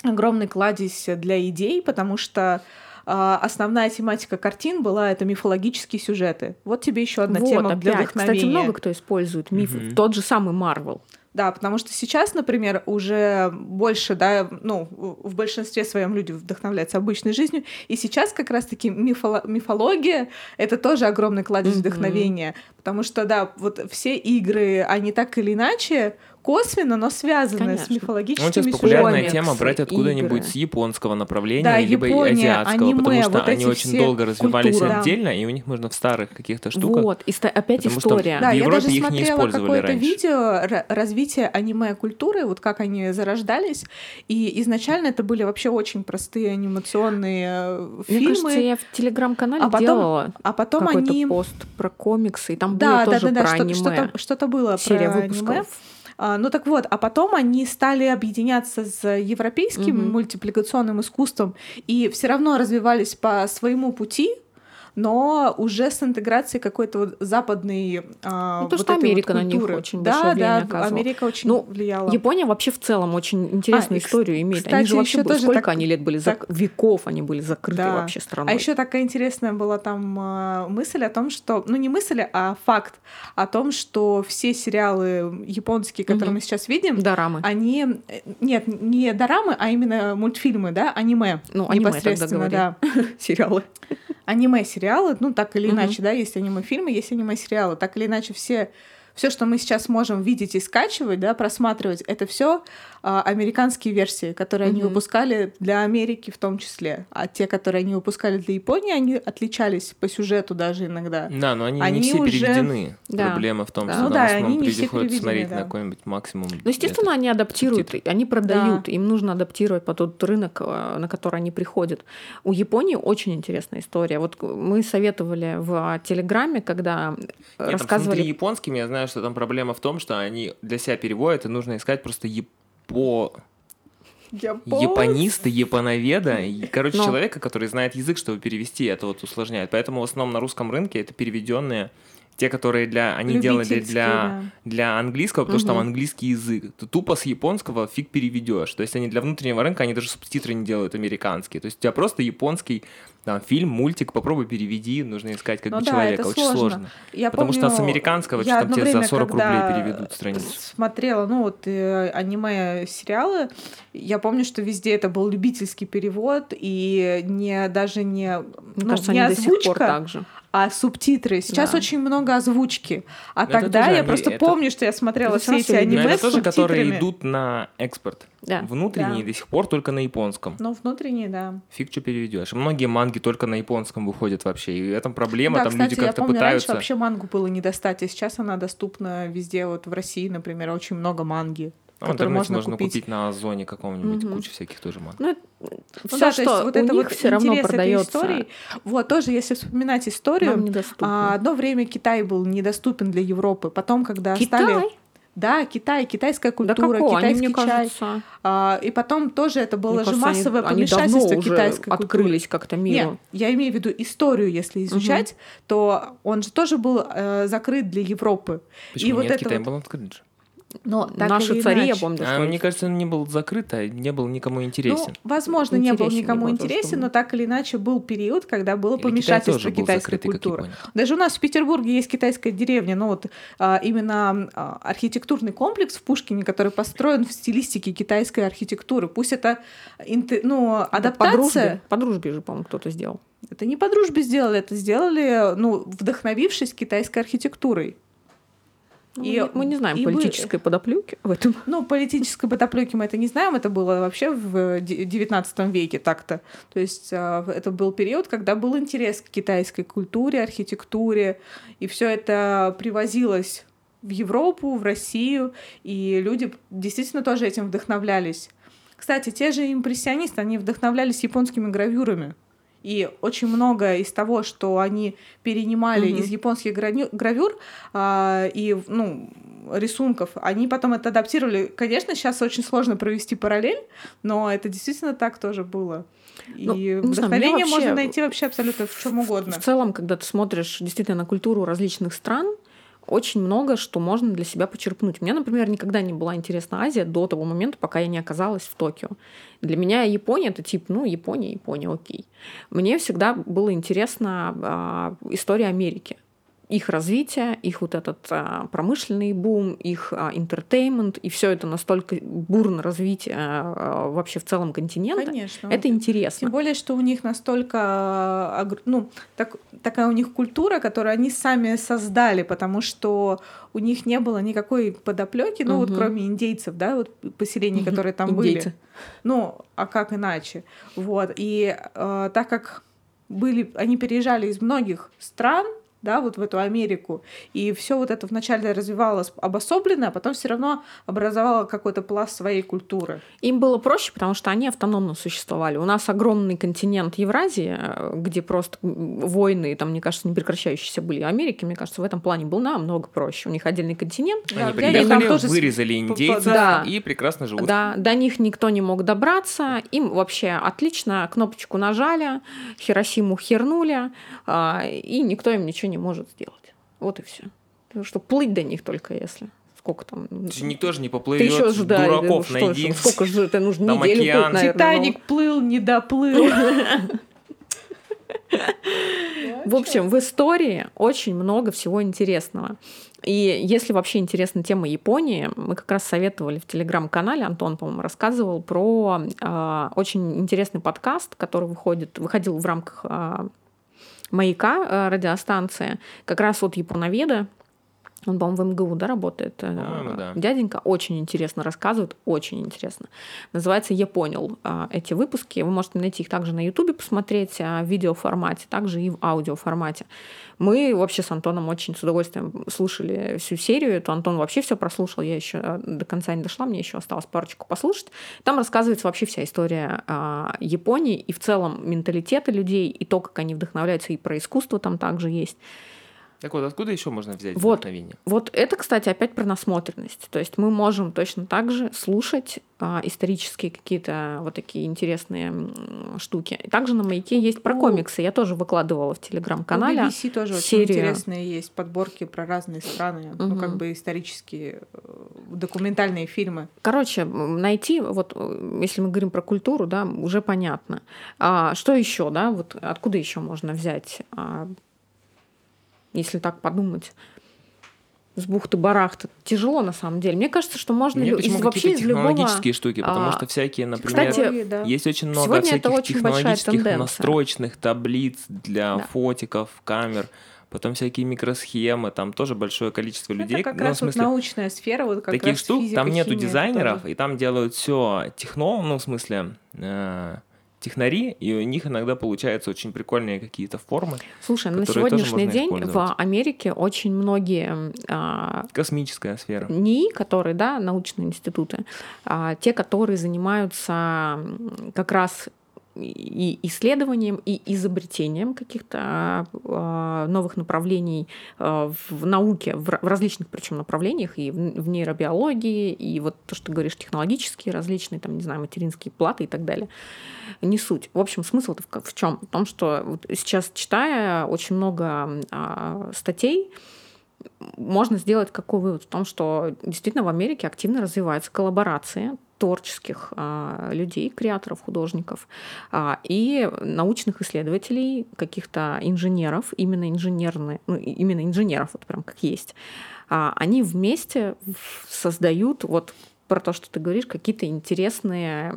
огромный кладезь для идей, потому что а, основная тематика картин была это мифологические сюжеты. Вот тебе еще одна вот, тема опять. для вдохновения. Кстати, много кто использует миф. Мгм. Тот же самый Марвел. Да, потому что сейчас, например, уже больше, да, ну, в большинстве своем люди вдохновляются обычной жизнью, и сейчас как раз-таки мифоло- мифология — это тоже огромный кладезь Мгм. вдохновения, потому что, да, вот все игры, они так или иначе косвенно, но связаны с Конечно. мифологическими Ну, сейчас популярная комиксы, тема брать откуда-нибудь игры. с японского направления, Да, либо Япония, азиатского, аниме, потому что вот они очень долго развивались культуры. отдельно, и у них можно в старых каких-то штуках. Вот, и ста- опять Потому что- история. Да, В я Европе даже их не смотрела использовали какое-то раньше. видео ра- развития аниме-культуры, вот как они зарождались. И изначально это были вообще очень простые анимационные э, Мне фильмы. кажется, я в телеграм-канале А потом- делала А потом какой-то они... пост про комиксы, и там Да, было да, тоже да, да, про что- аниме. что-то, что-то было Серия про выпусков. аниме. А, ну так вот, а потом они стали объединяться с европейским Мгм. мультипликационным искусством и все равно развивались по своему пути, но уже с интеграцией какой-то вот западной а, Ну, то, вот что этой вот Америка на них культуры. очень да, большое да, оказывала. Америка очень Ну, влияла. Япония вообще в целом очень интересную А, историю имеет. кстати, они же вообще были- сколько так- они лет были зак- веков они были закрыты Да. вообще страной. А еще такая интересная была там а, мысль о том, что, ну не мысль, а факт о том, что все сериалы японские, которые Мгм. мы сейчас видим, дорамы. они э, нет не дорамы, а именно мультфильмы, да, аниме. Ну, аниме тогда непосредственно, говори. да. сериалы. Аниме-сериалы, ну так или иначе, да, есть аниме-фильмы, есть аниме-сериалы, так или иначе все все, что мы сейчас можем видеть и скачивать, да, просматривать, это все американские версии, которые они Мгм. выпускали для Америки в том числе. А те, которые они выпускали для Японии, они отличались по сюжету даже иногда. Да, но они, Они не все уже- переведены. Да. Проблема в том, Да. что Ну там да, в основном они приходится смотреть да. на какой-нибудь максимум. Ну, естественно, они адаптируют, субтитры. они продают, им нужно адаптировать под тот рынок, э, на который они приходят. У Японии очень интересная история. Вот мы советовали в Телеграме, когда Нет, там рассказывали... внутри японским я знаю, что там проблема в том, что они для себя переводят, и нужно искать просто япо... япониста, японоведа, и, короче, Ну. человека, который знает язык, чтобы перевести, это вот усложняет. Поэтому в основном на русском рынке это переведенные те, которые для они делали для да. для английского, потому что там английский язык. Ты тупо с японского фиг переведешь. То есть они для внутреннего рынка они даже субтитры не делают американские. То есть у тебя просто японский там фильм, мультик, попробуй переведи, нужно искать как Ну бы да, человека. это Очень сложно. сложно. Я Потому что с помню, американского я что там тебе за время, 40 когда рублей переведут страницу. Смотрела, ну вот э, аниме-сериалы. Я помню, что везде это был любительский перевод и не даже не, Мне ну, кажется, не они до сих пор озвучка, так же. А субтитры. Сейчас Да. очень много озвучки. А это тогда тоже я они- просто это- помню, что я смотрела Это все эти аниме это с тоже, которые субтитрами. идут на экспорт. Да. Внутренние Да. до сих пор только на японском. Ну, внутренние, да. Фиг что переведешь. Многие манги только на японском выходят вообще. И в этом проблема. да, там кстати, люди как-то помню, раньше пытаются. вообще мангу было не достать, а сейчас она доступна везде. Вот в России, например, очень много манги, В которые интернете можно, можно купить. купить на Озоне каком-нибудь. Мгм. Куча всяких тоже манг. Ну, Ну все, да, то что есть вот у это них вот все равно интерес этой продается. истории. Вот, тоже, если вспоминать историю, а, одно время Китай был недоступен для Европы. Потом, когда Китай? стали... Да, Китай, китайская Да культура, какого? Они, китайский мне чай. кажется, А, и потом тоже это было мне же кажется, они- массовое они, давно помешательство уже китайской культуры. открылись как-то миру. Нет, я имею в виду историю, если изучать, то он же тоже был э, закрыт для Европы. Почему и вот нет? это Китай вот- был открыт же. Но так Наши или цари, я иначе. помню, А, мне кажется, он не был закрыт, а не был никому интересен. Ну, возможно, не был Интересен никому не был, интересен, но так или иначе был период, когда было Или Китай помешательство тоже был китайской закрытый, культуры. Даже у нас в Петербурге есть китайская деревня, но вот а, именно а, архитектурный комплекс в Пушкине, который построен в стилистике китайской архитектуры. Пусть это ну, Это По адаптация. дружбе, по дружбе же, по-моему, кто-то сделал. Это не по дружбе сделали, это сделали, ну, вдохновившись китайской архитектурой. Ну, И- мы, мы не знаем и политической подоплеки в этом. Ну, политической подоплеки мы это не знаем, это было вообще в XIX веке так-то. То есть а, это был период, когда был интерес к китайской культуре, архитектуре, и все это привозилось в Европу, в Россию, и люди действительно тоже этим вдохновлялись. Кстати, те же импрессионисты, они вдохновлялись японскими гравюрами. И очень многое из того, что они перенимали Мгм. из японских гравюр а, и ну, рисунков, они потом это адаптировали. Конечно, сейчас очень сложно провести параллель, но это действительно так тоже было. Ну, и знаю, мне вдохновение вообще- можно найти вообще абсолютно в чем угодно. В целом, когда ты смотришь действительно на культуру различных стран, очень много что можно для себя почерпнуть. Мне, например, никогда не была интересна Азия до того момента, пока я не оказалась в Токио. Для меня Япония это тип, ну, Япония, Япония, окей. Мне всегда было интересна а, история Америки. Их развитие, их вот этот а, промышленный бум, их а, интертеймент, и все это настолько бурно развитие а, вообще в целом континента. Конечно. Это интересно. Тем более, что у них настолько, а, ну, так, такая у них культура, которую они сами создали, потому что у них не было никакой подоплеки, ну вот Мгм. кроме индейцев, да, вот поселений, которые там Индейцы. были. Ну, а как иначе? Вот. И э, так как были, они переезжали из многих стран, да, вот в эту Америку, и все вот это вначале развивалось обособленно, а потом все равно образовало какой-то пласт своей культуры. Им было проще, потому что они автономно существовали. У нас огромный континент Евразии, э, где просто войны, там, мне кажется, не прекращающиеся были. Америки, мне кажется, в этом плане был намного проще. У них отдельный континент. Да, Они приехали, там тоже вырезали индейцев да. и прекрасно живут. Да, до них никто не мог добраться. Им вообще отлично кнопочку нажали, Хиросиму хернули, а, и никто им ничего не может сделать. Вот и все. Что плыть до них только если. Сколько там? Ты же Никто же не Ты поплывет, еще ж, да, дураков что найди. ж, Сколько же это нужно Там неделю океан. плыть, наверное, ну. Титаник плыл, не доплыл. В общем, в истории очень много всего интересного. И если вообще интересна тема Японии, мы как раз советовали в телеграм-канале, Антон, по-моему, рассказывал про а, очень интересный подкаст, который выходит, выходил в рамках а, маяка а, радиостанции, как раз от японоведа. Он, по-моему, в МГУ, да, работает. э, По-моему, да. Дяденька очень интересно рассказывает, очень интересно. Называется «Я понял» а, эти выпуски. Вы можете найти их также на Ютубе, посмотреть а, в видеоформате, также и в аудиоформате. Мы вообще с Антоном очень с удовольствием слушали всю серию. Это Антон вообще все прослушал, я еще а, до конца не дошла, мне еще осталось парочку послушать. Там рассказывается вообще вся история Японии и в целом менталитета людей, и то, как они вдохновляются, и про искусство там также есть. Так вот, откуда еще можно взять Вот. вдохновение? Вот это, кстати, опять про насмотренность. То есть мы можем точно так же слушать а, исторические какие-то вот такие интересные м, штуки. Также на маяке есть про У- комиксы. Я тоже выкладывала в телеграм-канале. У BBC тоже очень серию. интересные есть подборки про разные страны, ну Мгм. как бы исторические э, документальные фильмы. Короче, найти, вот э, если мы говорим про культуру, да, уже понятно. А что еще, да, вот откуда еще можно взять, а, если так подумать? С бухты-барахты. Тяжело, на самом деле. Мне кажется, что можно Мне лю- из, вообще из любого... технологические штуки, потому а, что всякие, например, кстати, да. есть очень много сегодня это всяких очень технологических настроечных таблиц для Да. фотиков, камер, потом всякие микросхемы, там тоже большое количество людей. Это как ну, в раз вот смысле, научная сфера, вот как таких раз штук, физика, там нету дизайнеров, тоже. и там делают все техно, ну, в смысле, э, технари, и у них иногда получаются очень прикольные какие-то формы. Слушай, на сегодняшний можно день в Америке очень многие а, Космическая сфера. НИИ, которые, да, научные институты, а, те, которые занимаются как раз и исследованием, и изобретением каких-то а, а, новых направлений а, в науке, в ра- в различных причем направлениях, и в нейробиологии, и вот то, что ты говоришь, технологические различные, там, не знаю, материнские платы и так далее. Не суть. В общем, смысл в, чем? В том, что сейчас, читая очень много статей, можно сделать какой вывод? В том, что действительно в Америке активно развиваются коллаборации творческих а, людей, креаторов, художников а, и научных исследователей, каких-то инженеров, именно инженерные, ну, именно инженеров, вот прям как есть. А, они вместе создают вот про то, что ты говоришь, какие-то интересные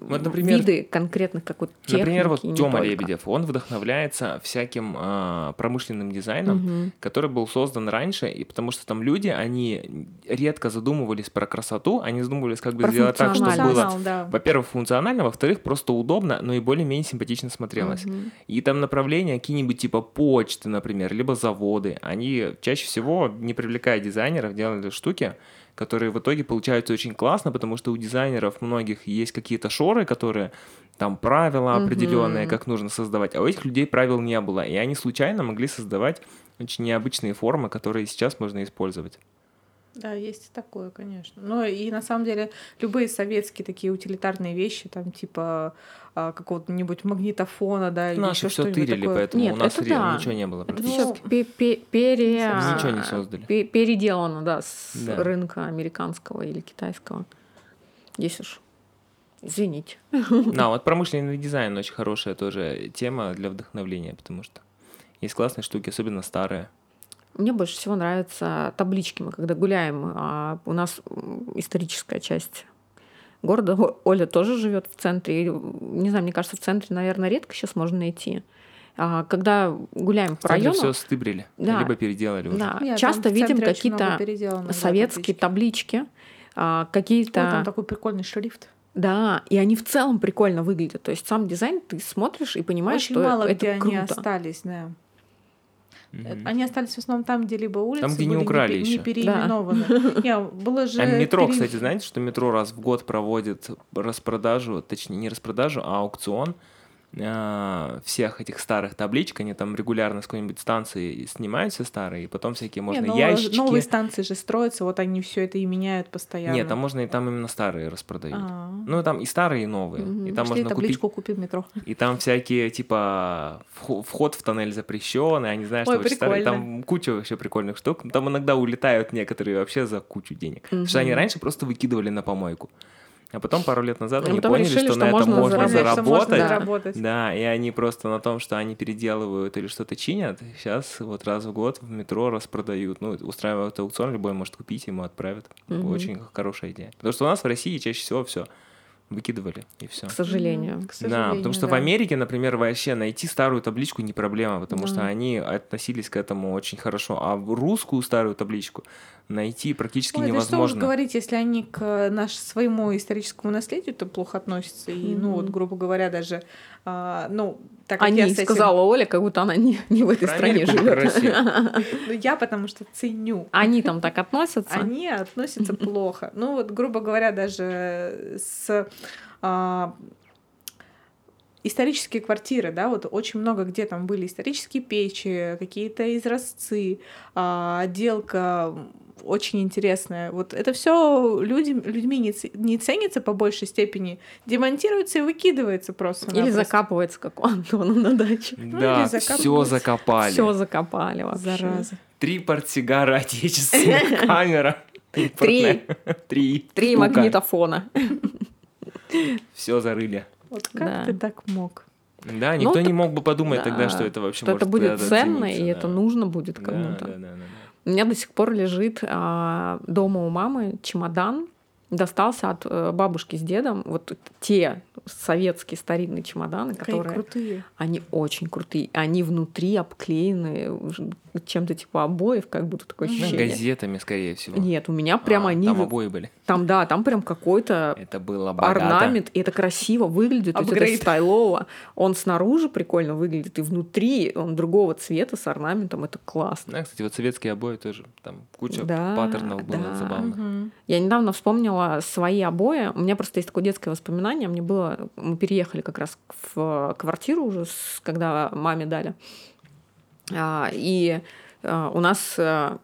Вот, например, виды конкретных какой-то техники. Например, вот Тёма. Лебедев, он вдохновляется всяким а, промышленным дизайном, Мгм. который был создан раньше, и потому что там люди, они редко задумывались про красоту, они задумывались, как бы Про сделать так, чтобы было, да. во-первых, функционально, во-вторых, просто удобно, но и более-менее симпатично смотрелось. Мгм. И там направления какие-нибудь типа почты, например, либо заводы, они чаще всего, не привлекая дизайнеров, делали штуки, которые в итоге получаются очень классно, потому что у дизайнеров многих есть какие-то шоры, которые там правила определенные, как нужно создавать. А у этих людей правил не было. И они случайно могли создавать очень необычные формы, которые сейчас можно использовать. Да, есть и такое, конечно. Но и на самом деле любые советские такие утилитарные вещи, там типа а, какого-нибудь магнитофона, да, или Наши еще все что-нибудь тырили, такое. поэтому Нет, у нас это ре- да. ничего не было. Это пе- пере... Ничего не создали. пе- переделано, да, с Да. рынка американского или китайского. Если уж. Извините. Да, вот промышленный дизайн очень хорошая тоже тема для вдохновления, потому что есть классные штуки, особенно старые. Мне больше всего нравятся таблички. Мы когда гуляем, а у нас историческая часть города. Оля тоже живет в центре. И, не знаю, мне кажется, в центре, наверное, редко сейчас можно найти. А когда гуляем по району, все стыбрили, Да. либо переделали уже. да, Нет, часто видим какие-то переделано, да, советские таблички, а, какие-то... Ой, там такой прикольный шрифт. Да, и они в целом прикольно выглядят. То есть сам дизайн ты смотришь и понимаешь, Очень что мало это где круто. они остались, да. Мгм. Они остались в основном там, где либо улицы Там, где не были украли не, пе- не переименованы. Не, было же А метро, пере- кстати, знаете, что метро раз в год проводит распродажу, точнее не распродажу, а аукцион всех этих старых табличек, они там регулярно с какой-нибудь станции снимают все старые, и потом всякие Не, можно но ящички. Новые станции же строятся, вот они все это и меняют постоянно. Нет, там можно и там именно старые распродают. А. Ну, там и старые, и новые. Мгм. И там Пошли можно купить. табличку купим в метро. И там всякие, типа, вхо- вход в тоннель запрещен, и они знают, Ой, что очень старые. Там куча вообще прикольных штук. Там иногда улетают некоторые вообще за кучу денег. Потому что они раньше просто выкидывали на помойку. А потом пару лет назад А они поняли, решили, что, что на этом можно можно заработать. Можно заработать. заработать. Да, и они просто на том, что они переделывают или что-то чинят, сейчас вот раз в год в метро распродают. Ну, устраивают аукцион, любой может купить, ему отправят. Мгм. Очень хорошая идея. Потому что у нас в России чаще всего все выкидывали, и все. К сожалению. К Да, сожалению, потому что в да. Америке, например, вообще найти старую табличку не проблема, потому что Да. они относились к этому очень хорошо. А в русскую старую табличку найти практически Ой, да что уж невозможно. говорить, если они к наш, своему историческому наследию-то плохо относятся. И, ну, вот, грубо говоря, даже, а, ну, так как Они, я с этим... сказала Оля, как будто она не, не в этой стране живет. Ну, я потому что ценю. Они там так относятся. Они относятся плохо. Ну, вот, грубо говоря, даже с исторические квартиры, да, вот очень много где там были исторические печи, какие-то изразцы, а, отделка очень интересная. Вот это все люди, людьми не, не ценится по большей степени, демонтируется и выкидывается просто. Или закапывается, как у Антона на даче. Да, или все закопали. Все закопали вообще. Зараза. Три портсигара отечественных, камера. Три. Три штука. магнитофона. Все зарыли. Вот как Да. ты так мог? Да, никто Ну, не так- мог бы подумать тогда, да, что это вообще Что это может будет куда-то ценно, и цениться, это да. нужно будет Да, кому-то. да, да, да, да. У меня до сих пор лежит а, дома у мамы чемодан. Достался от э, бабушки с дедом. Вот те советские старинные чемоданы, Какие которые... крутые. Они очень крутые. Они внутри обклеены чем-то типа обоев, как будто такое Ну, ощущение. газетами, скорее всего. Нет, у меня прям А, они... Там обои были. Там, да, там прям какой-то Это было богато. орнамент, и это красиво выглядит, то есть это стайлово. Он снаружи прикольно выглядит, и внутри он другого цвета с орнаментом, это классно. Да, кстати, вот советские обои тоже, там куча Да, паттернов было да. забавно. Мгм. Я недавно вспомнила свои обои. У меня просто есть такое детское воспоминание. Мне было... Мы переехали как раз в квартиру уже, когда маме дали. А, И а, у нас а,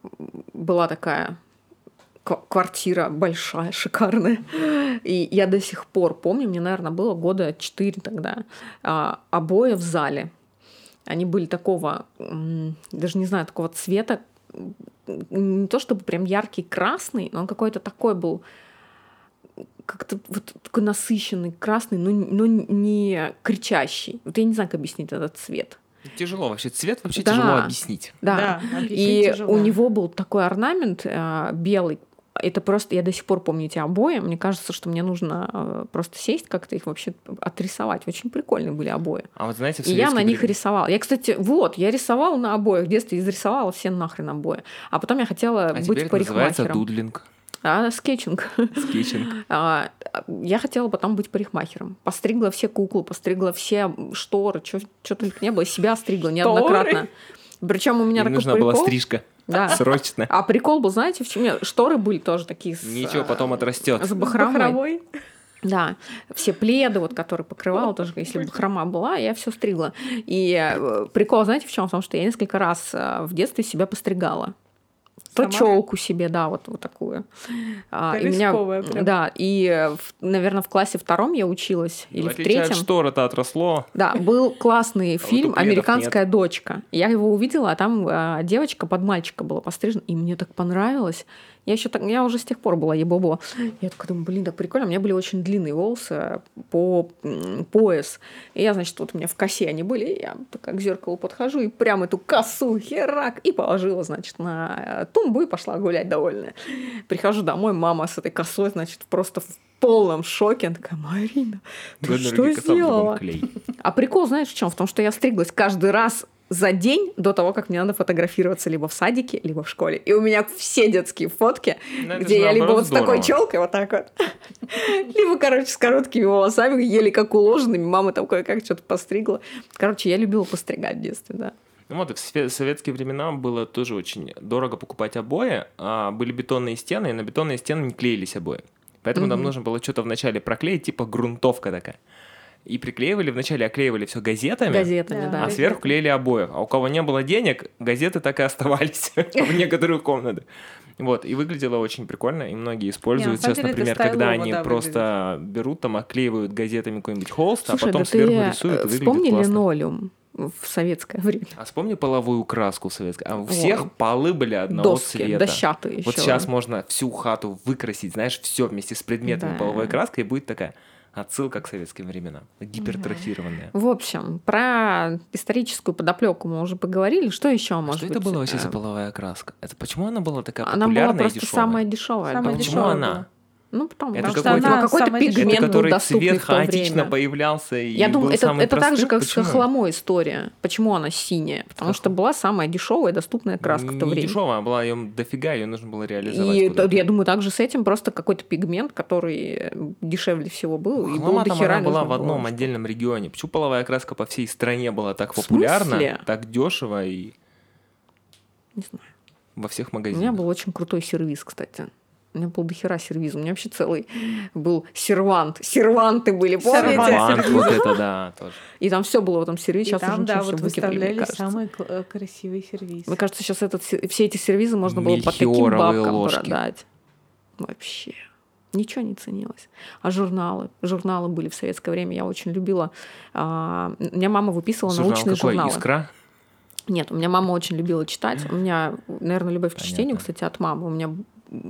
была такая ква- квартира большая, шикарная. И я до сих пор помню, мне, наверное, было года 4 тогда, обои в зале. Они были такого, даже не знаю, такого цвета, не то чтобы прям яркий красный, но он какой-то такой был, как-то вот такой насыщенный красный, но, но не кричащий. Вот я не знаю, как объяснить этот цвет. Тяжело вообще. Цвет вообще Да. тяжело объяснить. Да. объяснить И тяжело. у него был такой орнамент э, белый. Это просто, я до сих пор помню эти обои. Мне кажется, что мне нужно э, просто сесть как-то их вообще отрисовать. Очень прикольные были обои. А вот знаете, в И я на них времена- рисовала. Я, кстати, вот, я рисовала на обоях. В детстве изрисовала все нахрен обои. А потом я хотела А быть теперь это называется парикмахером. doodling, А, sketching. sketching. А, Я хотела потом быть парикмахером. Постригла все куклы, постригла все шторы, что только не было. Себя стригла неоднократно. Причем у меня Им нужна прикол. была стрижка. Да. Срочно. А прикол был, знаете, в чем? Шторы были тоже такие с, Ничего, э, потом отрастет. с бахромой. Бахромой. Да, все пледы, вот, которые покрывала, тоже, если бы хрома была, я все стригла. И э, прикол, знаете, в чем? В том, что я несколько раз э, в детстве себя постригала. То Сама? челку себе, да, вот, вот такую. А, Это рисковая прям. да, и, наверное, в классе втором я училась, или в в отличие от третьем. штор это отросло. Да, был классный у фильм «Американская дочка». Я его увидела, а там а, девочка под мальчика была пострижена, и мне так понравилось. Я еще так, я уже с тех пор была ебобо. Я такая думаю, блин, так прикольно. У меня были очень длинные волосы по м, пояс. И я, значит, вот у меня в косе они были, и я такая к зеркалу подхожу и прям эту косу херак и положила, значит, на э, тумбу и пошла гулять довольная. Прихожу домой, мама с этой косой, значит, просто в полном шоке. Она такая, Марина, ты Две что сделала? А прикол, знаешь, в чем? В том, что я стриглась каждый раз за день до того, как мне надо фотографироваться либо в садике, либо в школе. И у меня все детские фотки, Ну, где я либо вот с такой здорово. челкой, вот так вот, либо, короче, с короткими волосами, еле как уложенными. Мама там кое-как что-то постригла. Короче, я любила постригать в детстве, да. Ну вот, в советские времена было тоже очень дорого покупать обои, а были бетонные стены, и на бетонные стены не клеились обои. Поэтому нам Мгм. нужно было что-то вначале проклеить, типа грунтовка такая. И приклеивали, вначале оклеивали все газетами, Газетами, Да. а сверху клеили обои. А у кого не было денег, газеты так и оставались в некоторых комнатах. Вот, и выглядело очень прикольно, и многие используют самом сейчас, например, когда они да, просто берут там, оклеивают газетами какой-нибудь холст, а потом да сверху рисуют, и выглядит классно. линолеум в советское время. А вспомни половую краску советскую. А у всех полы были одного Доски, цвета. дощатые Вот ещё. сейчас можно всю хату выкрасить, знаешь, все вместе с предметами Да. половой краской, и будет такая отсылка к советским временам. Гипертрофированная. В общем, про историческую подоплеку мы уже поговорили. Что еще может Что быть? это было вообще за э, половая краска? Это почему она была такая Она была популярная просто и дешевая? самая дешевая. Самая да. Почему дешевая она? Ну, потому Это что какой-то- она какой-то пигмент был который доступный цвет хаотично появлялся и Я думаю, был это, это так же, как Почему? с хохломой история. Почему она синяя? Потому что была самая дешевая доступная краска в то Не время. дешевая, а была ее дофига, ее нужно было реализовать. И т- я думаю, также с этим просто какой-то пигмент, который э, дешевле всего был. и был там она была в одном было. отдельном регионе. Почему половая краска по всей стране была так популярна, так дешево и Не знаю. во всех У магазинах? меня был очень крутой сервиз, кстати. У меня был дохера сервиз. У меня вообще целый был сервант. Серванты были, помните? Сервант. Вот это да, тоже. И там все было в этом сервизе. Сейчас там, уже да, вот выставляли кл- э, красивый сервис. Мне кажется, сейчас этот, се- все эти сервизы можно было по таким бабкам ложки. продать. Вообще. Ничего не ценилось. А журналы? Журналы были в советское время. Я очень любила. а, у меня мама выписывала Журнал научные какой? журналы. Искра? Нет, у меня мама очень любила читать. У меня, наверное, любовь к чтению, Понятно. кстати, от мамы. У меня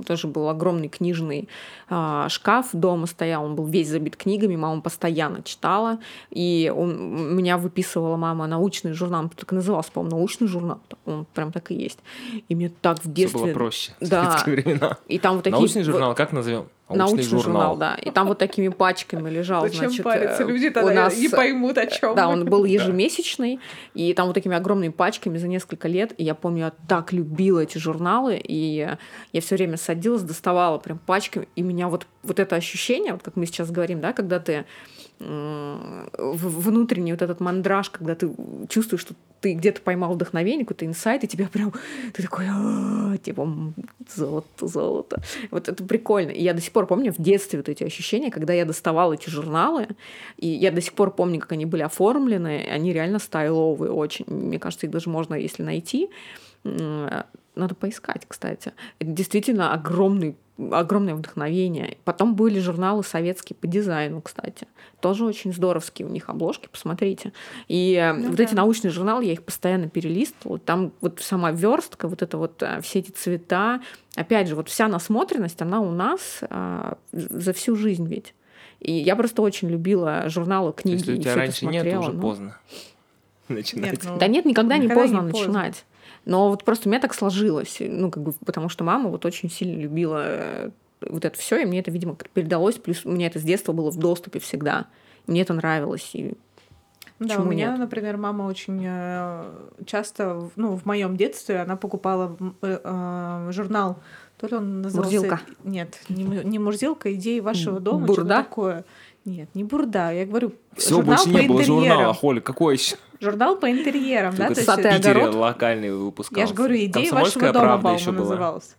тоже был огромный книжный а, шкаф дома стоял, он был весь забит книгами, мама постоянно читала, и он, меня выписывала мама научный журнал, так и назывался, по-моему, научный журнал, он прям так и есть. И мне так в Все детстве... было проще. в Да. советские времена. И там вот такие... Научный журнал, как назовем? Научный, журнал. да. И там вот такими пачками лежал, Зачем значит, париться? э, Люди у тогда нас не поймут, о чем. да, он был ежемесячный, и там вот такими огромными пачками за несколько лет. И я помню, я так любила эти журналы, и я все время садилась, доставала прям пачками, и меня вот, вот это ощущение, вот как мы сейчас говорим, да, когда ты внутренний вот этот мандраж, когда ты чувствуешь, что ты где-то поймал вдохновение, какой-то инсайт, и тебя прям, ты такой, «А, типа, золото, золото. Вот это прикольно. И я до сих пор помню в детстве вот эти ощущения, когда я доставала эти журналы, и я до сих пор помню, как они были оформлены, они реально стайловые очень. Мне кажется, их даже можно, если найти, надо поискать, кстати. Это действительно огромный огромное вдохновение. Потом были журналы советские по дизайну, кстати. Тоже очень здоровские у них обложки, посмотрите. И э, Ну вот да. эти научные журналы, я их постоянно перелистывала. Там вот сама верстка, вот это вот э, все эти цвета. Опять же, вот вся насмотренность, она у нас а, за всю жизнь ведь. И я просто очень любила журналы, книги. Если у и тебя раньше нет, то смотрела, уже ну. поздно начинать. Нет, ну, Да нет, никогда, не Никогда поздно не поздно. Но вот просто у меня так сложилось, ну, как бы, потому что мама вот очень сильно любила э, вот это все, и мне это, видимо, передалось, плюс у меня это с детства было в доступе всегда. Мне это нравилось. И... Да, Почему у меня, нет? например, мама очень э, часто, ну, в моем детстве она покупала э, э, журнал, то ли он назывался... Мурзилка. Нет, не, не Мурзилка, идеи вашего дома, Бурда? что-то такое. Нет, не бурда, я говорю, Все, журнал больше по не было интерьерам. журнала, Холь, какой еще? Журнал по интерьерам, да, то в есть... Сад и Питере огород? локальный выпускался. Я же говорю, идеи Комсомольская вашего дома, по-моему, еще была. назывался.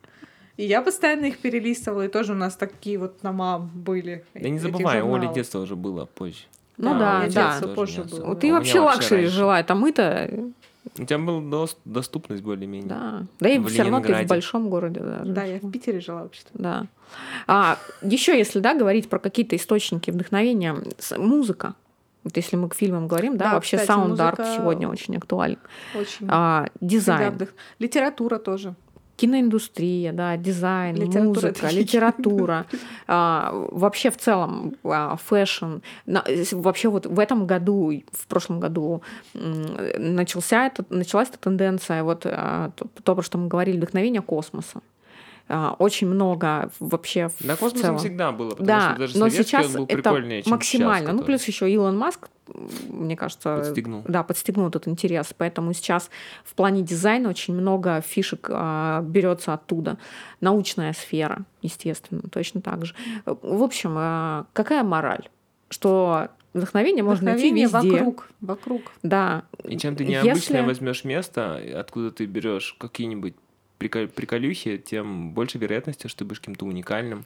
И я постоянно их перелистывала, и тоже у нас такие вот дома были. Да не забывай, у Оли детство уже было позже. Ну Да, да, да. позже было. Ты меня вообще luxury жила, а мы-то, У тебя была дос- доступность более-менее. да. Да и В все равно ты в большом городе, да. Да, я в Питере жила вообще-то. Да. А, еще если, да, говорить про какие-то источники вдохновения, музыка. Вот если мы к фильмам говорим, да, Да, вообще sound art сегодня очень актуален. Очень. А, дизайн, вдох- Литература тоже. Киноиндустрия, да, дизайн, Литература музыка, это литература, а, вообще в целом а, фэшн. На- вообще вот в этом году, в прошлом году начался это, началась эта тенденция, вот а, то, то, про что мы говорили, вдохновение космоса. А, Очень много вообще в Да, в космосом целом. всегда было, потому Да, что даже но сейчас он был это прикольнее, чем максимально. сейчас, ну, который плюс еще Илон Маск, мне кажется, подстегнул. да, подстегнул этот интерес. Поэтому сейчас в плане дизайна очень много фишек а, берется оттуда. Научная сфера, естественно, точно так же. В общем, а, какая мораль? Что вдохновение можно найти Вдохновение везде. вокруг. Вокруг. Да. И чем ты Если- необычное возьмешь место, откуда ты берешь какие-нибудь приколюхи, тем больше вероятности, что ты будешь каким-то уникальным,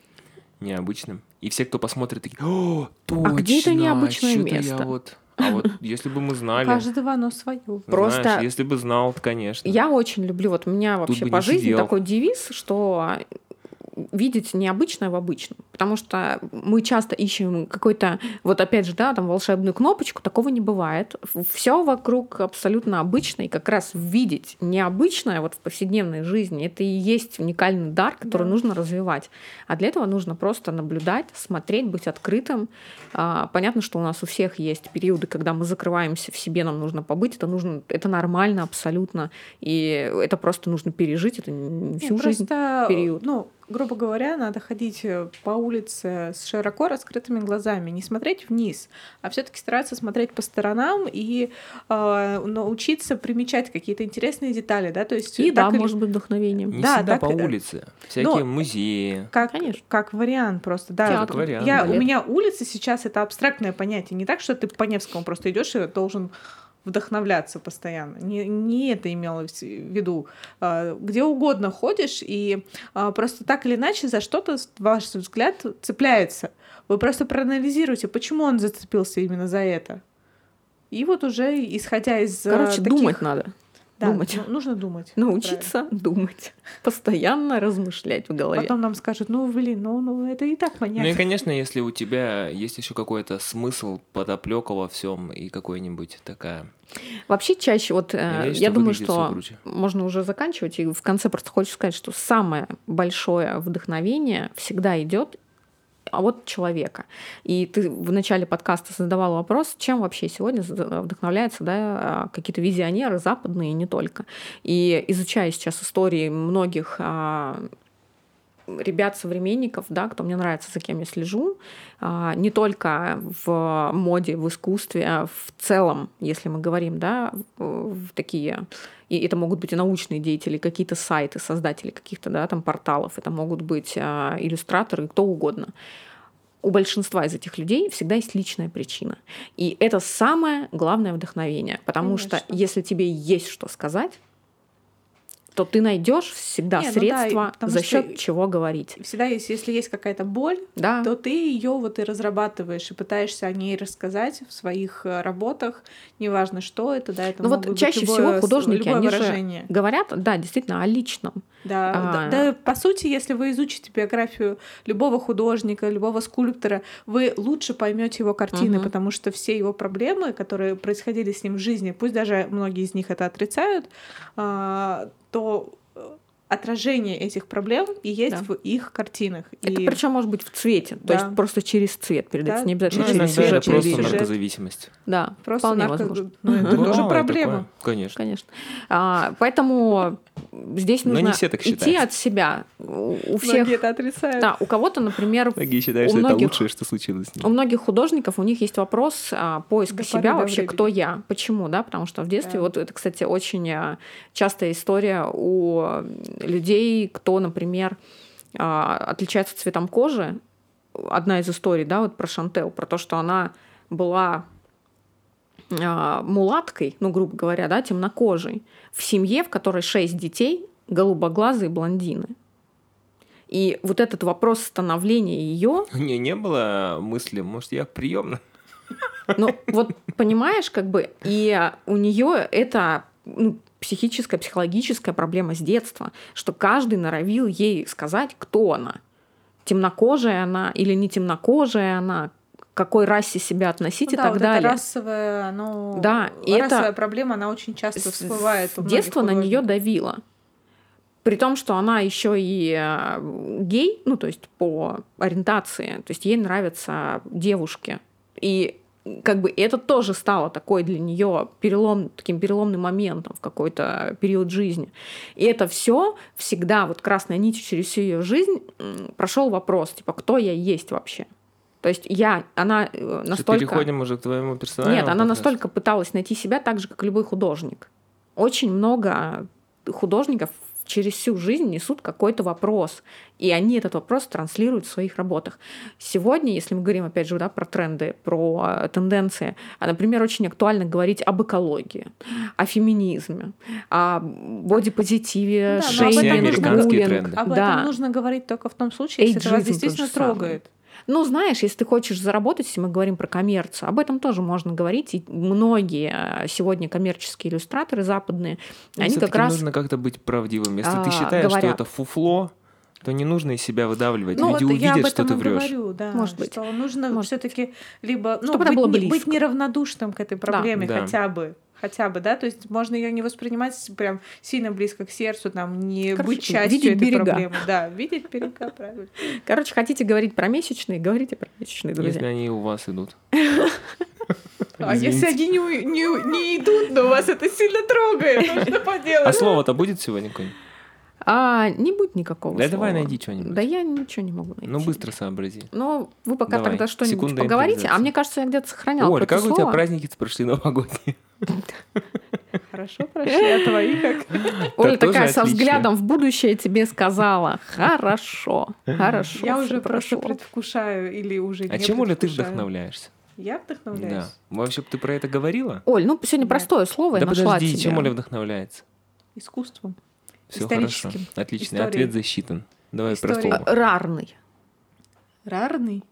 необычным. И все, кто посмотрит, такие, о, точно, А где это необычное я место?» вот... А вот если бы мы У знали, каждого оно свое. Просто- знаешь, если бы знал, конечно. Я очень люблю, вот у меня вообще по жизни сидел. такой девиз, что видеть необычное в обычном. Потому что мы часто ищем какой-то, вот опять же, да, там волшебную кнопочку, такого не бывает. Все вокруг абсолютно обычно, и как раз видеть необычное вот в повседневной жизни, это и есть уникальный дар, который Да. нужно развивать. А для этого нужно просто наблюдать, смотреть, быть открытым. А, Понятно, что у нас у всех есть периоды, когда мы закрываемся в себе, нам нужно побыть, это нужно, это нормально абсолютно, и это просто нужно пережить, это не всю жизнь. просто, период. ну, грубо говоря, надо ходить э, по улице с широко раскрытыми глазами, не смотреть вниз, а все-таки стараться смотреть по сторонам и э, научиться примечать какие-то интересные детали, да, то есть И да, или- может быть вдохновением. Не Да, всегда так, по улице. Всякие но- музеи. как, Конечно. как вариант просто, да. Театр, Вот вариант, я, у меня улица сейчас это абстрактное понятие, не так, что ты по Невскому просто идешь и должен вдохновляться постоянно. Не, не это имела в виду. А, Где угодно ходишь, и а, просто так или иначе за что-то ваш взгляд цепляется. Вы просто проанализируйте, почему он зацепился именно за это. И вот уже исходя из... а, Короче, таких- думать надо. Да, думать. ну, нужно думать. Научиться думать. Постоянно размышлять в Правильно. голове. Потом нам скажут, ну, блин, ну, ну это и так понятно. Ну и, конечно, если у тебя есть еще какой-то смысл подоплека во всем и какой-нибудь такая. Вообще чаще, вот э, Я я думаю, что можно уже заканчивать, и в конце просто хочется сказать, что самое большое вдохновение всегда идет а вот человека. И ты в начале подкаста задавал вопрос, чем вообще сегодня вдохновляются да, а, какие-то визионеры западные и не только. И изучая сейчас истории многих а, ребят, современников, да, кто мне нравится, за кем я слежу, а, не только в моде, в искусстве, а в целом, если мы говорим, да, в, такие, и это могут быть и научные деятели, какие-то сайты, создатели каких-то, да, там порталов, это могут быть а, иллюстраторы, кто угодно. У большинства из этих людей всегда есть личная причина. И это самое главное вдохновение. Потому что Конечно. если тебе есть что сказать, то ты найдешь всегда Не, ну да, средства, за счет чего говорить. Всегда есть, если есть какая-то боль, Да. то ты ее вот и разрабатываешь и пытаешься о ней рассказать в своих э, работах, неважно что это, да, это Ну вот чаще всего художники, они выражение. же говорят, да, действительно, о личном. Да, А. да, да, по сути, если вы изучите биографию любого художника, любого скульптора, вы лучше поймете его картины, Мгм. потому что все его проблемы, которые происходили с ним в жизни, пусть даже многие из них это отрицают, а, то э, отражение этих проблем и есть Да. в их картинах. Это И- причем может быть в цвете, то Да. есть просто через цвет передается, Да, не обязательно Ну, через сюжет, это через просто сюжет. наркозависимость. Да, Просто вполне нарко- возможно. ну, это Мгм. тоже проблема. такое, Конечно. Конечно. А, поэтому здесь Но нужно не все так идти от себя. У, всех, Многие это отрицают. да, у кого-то, например, Многие считают, у что это многих- лучшее, что случилось с У многих художников у них есть вопрос а, поиска До себя вообще, кто я, почему, да, потому что в детстве Да. вот это, кстати, очень а, частая история у людей, кто, например, а, отличается цветом кожи. Одна из историй, да, вот про Шантел, про то, что она была мулаткой, ну, грубо говоря, да, темнокожей, в семье, в которой шесть детей, голубоглазые блондины. И вот этот вопрос становления ее, У нее не было мысли, может, я приемна? ну вот понимаешь, как бы, и у нее это ну, психическая, психологическая проблема с детства, что каждый норовил ей сказать, кто она. Темнокожая она или не темнокожая она, какой расе себя относить Ну и да, так вот далее. эта расовая, оно... Да, и расовая это проблема, она очень часто всплывает. у с многих детства на нее давило. При том, что она еще и э, гей, ну, то есть по ориентации, то есть ей нравятся девушки. И как бы это тоже стало такой для нее перелом, таким переломным моментом в какой-то период жизни. И это все всегда, вот красной нитью через всю ее жизнь прошел вопрос, типа, кто я есть вообще? То есть я, она э, Что, настолько... Переходим уже к твоему персонажу. Нет, она настолько пыталась найти себя так же, как и любой художник. Очень много художников через всю жизнь несут какой-то вопрос, и они этот вопрос транслируют в своих работах. Сегодня, если мы говорим, опять же, да, про тренды, про э, тенденции, а, например, очень актуально говорить об экологии, о феминизме, о бодипозитиве, Да, об шейминг, этом нужно- американские буллинг. тренды. Об Да. этом нужно говорить только в том случае, если это вас действительно трогает. Ну, знаешь, если ты хочешь заработать, если мы говорим про коммерцию, об этом тоже можно говорить. И многие э, сегодня коммерческие иллюстраторы западные, они Всё-таки как раз... нужно как-то быть правдивым. Если ты а, считаешь, что говорят. это фуфло, то не нужно из себя выдавливать. Ну, Люди вот я об увидят, что этом ты врешь. говорю, да. Может быть. Что нужно все-таки либо ну, Чтобы быть, было быть неравнодушным к этой проблеме Да. хотя бы. Хотя бы, да, то есть можно ее не воспринимать прям сильно близко к сердцу, там, не Короче, быть частью видеть этой берега. проблемы. Да, видеть берега, правильно. Короче, хотите говорить про месячные, говорите про месячные, друзья. Если они у вас идут. А если они не, не, у- не идут, но вас это сильно трогает, ну что поделать? А слово-то будет сегодня какое-нибудь? А, не будет никакого Да давай слова. найди что-нибудь. Да я ничего не могу найти. Ну, быстро сообрази. Ну, вы пока Давай, тогда что-нибудь секунда поговорите. А мне кажется, я где-то сохраняла Оль, как у тебя слово. праздники прошли новогодние? Хорошо, прощай, а твои как? Оля такая со взглядом в будущее тебе сказала. Хорошо, хорошо. Я уже просто прошло». предвкушаю или уже А не чем, Оля, ты вдохновляешься? Я Да. вдохновляюсь. Вообще, ты про это говорила? Оль, ну сегодня простое слово я Да нашла подожди, тебе. чем Оля вдохновляется? Искусством. Все хорошо. Отличный Историей. ответ засчитан. Давай про Историей. слово. А, Рарный. Рарный.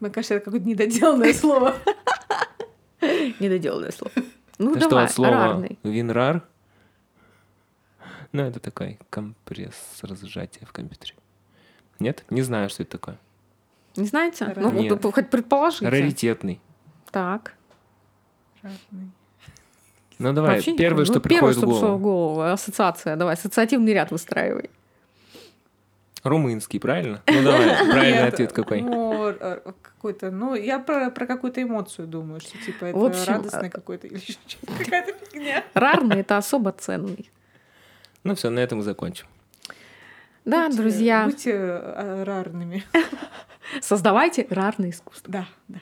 Мне кажется, это какое-то недоделанное слово. Недоделанное слово. Ну Это что давай, слова рарный. винрар? Ну, это такой компрессор сжатия в компьютере. Нет? Не знаю, что это такое. Не знаете? Ну, вот, хоть предположите. Раритетный. Так. Рарный. Ну давай, Вообще первое, помню. что Ну, первое, приходит в что пришло голову. в голову. Ассоциация. Давай, ассоциативный ряд выстраивай. Румынский, правильно? Ну давай, правильный Нет, ответ какой? Ну, э, какой-то, ну, я про, про какую-то эмоцию думаю, что типа это В общем, радостный какой-то или какая-то фигня. Рарный — это особо ценный. Ну все, на этом и закончим. Да, Будьте- друзья, Будьте э, рарными. создавайте рарное искусство. Да, да.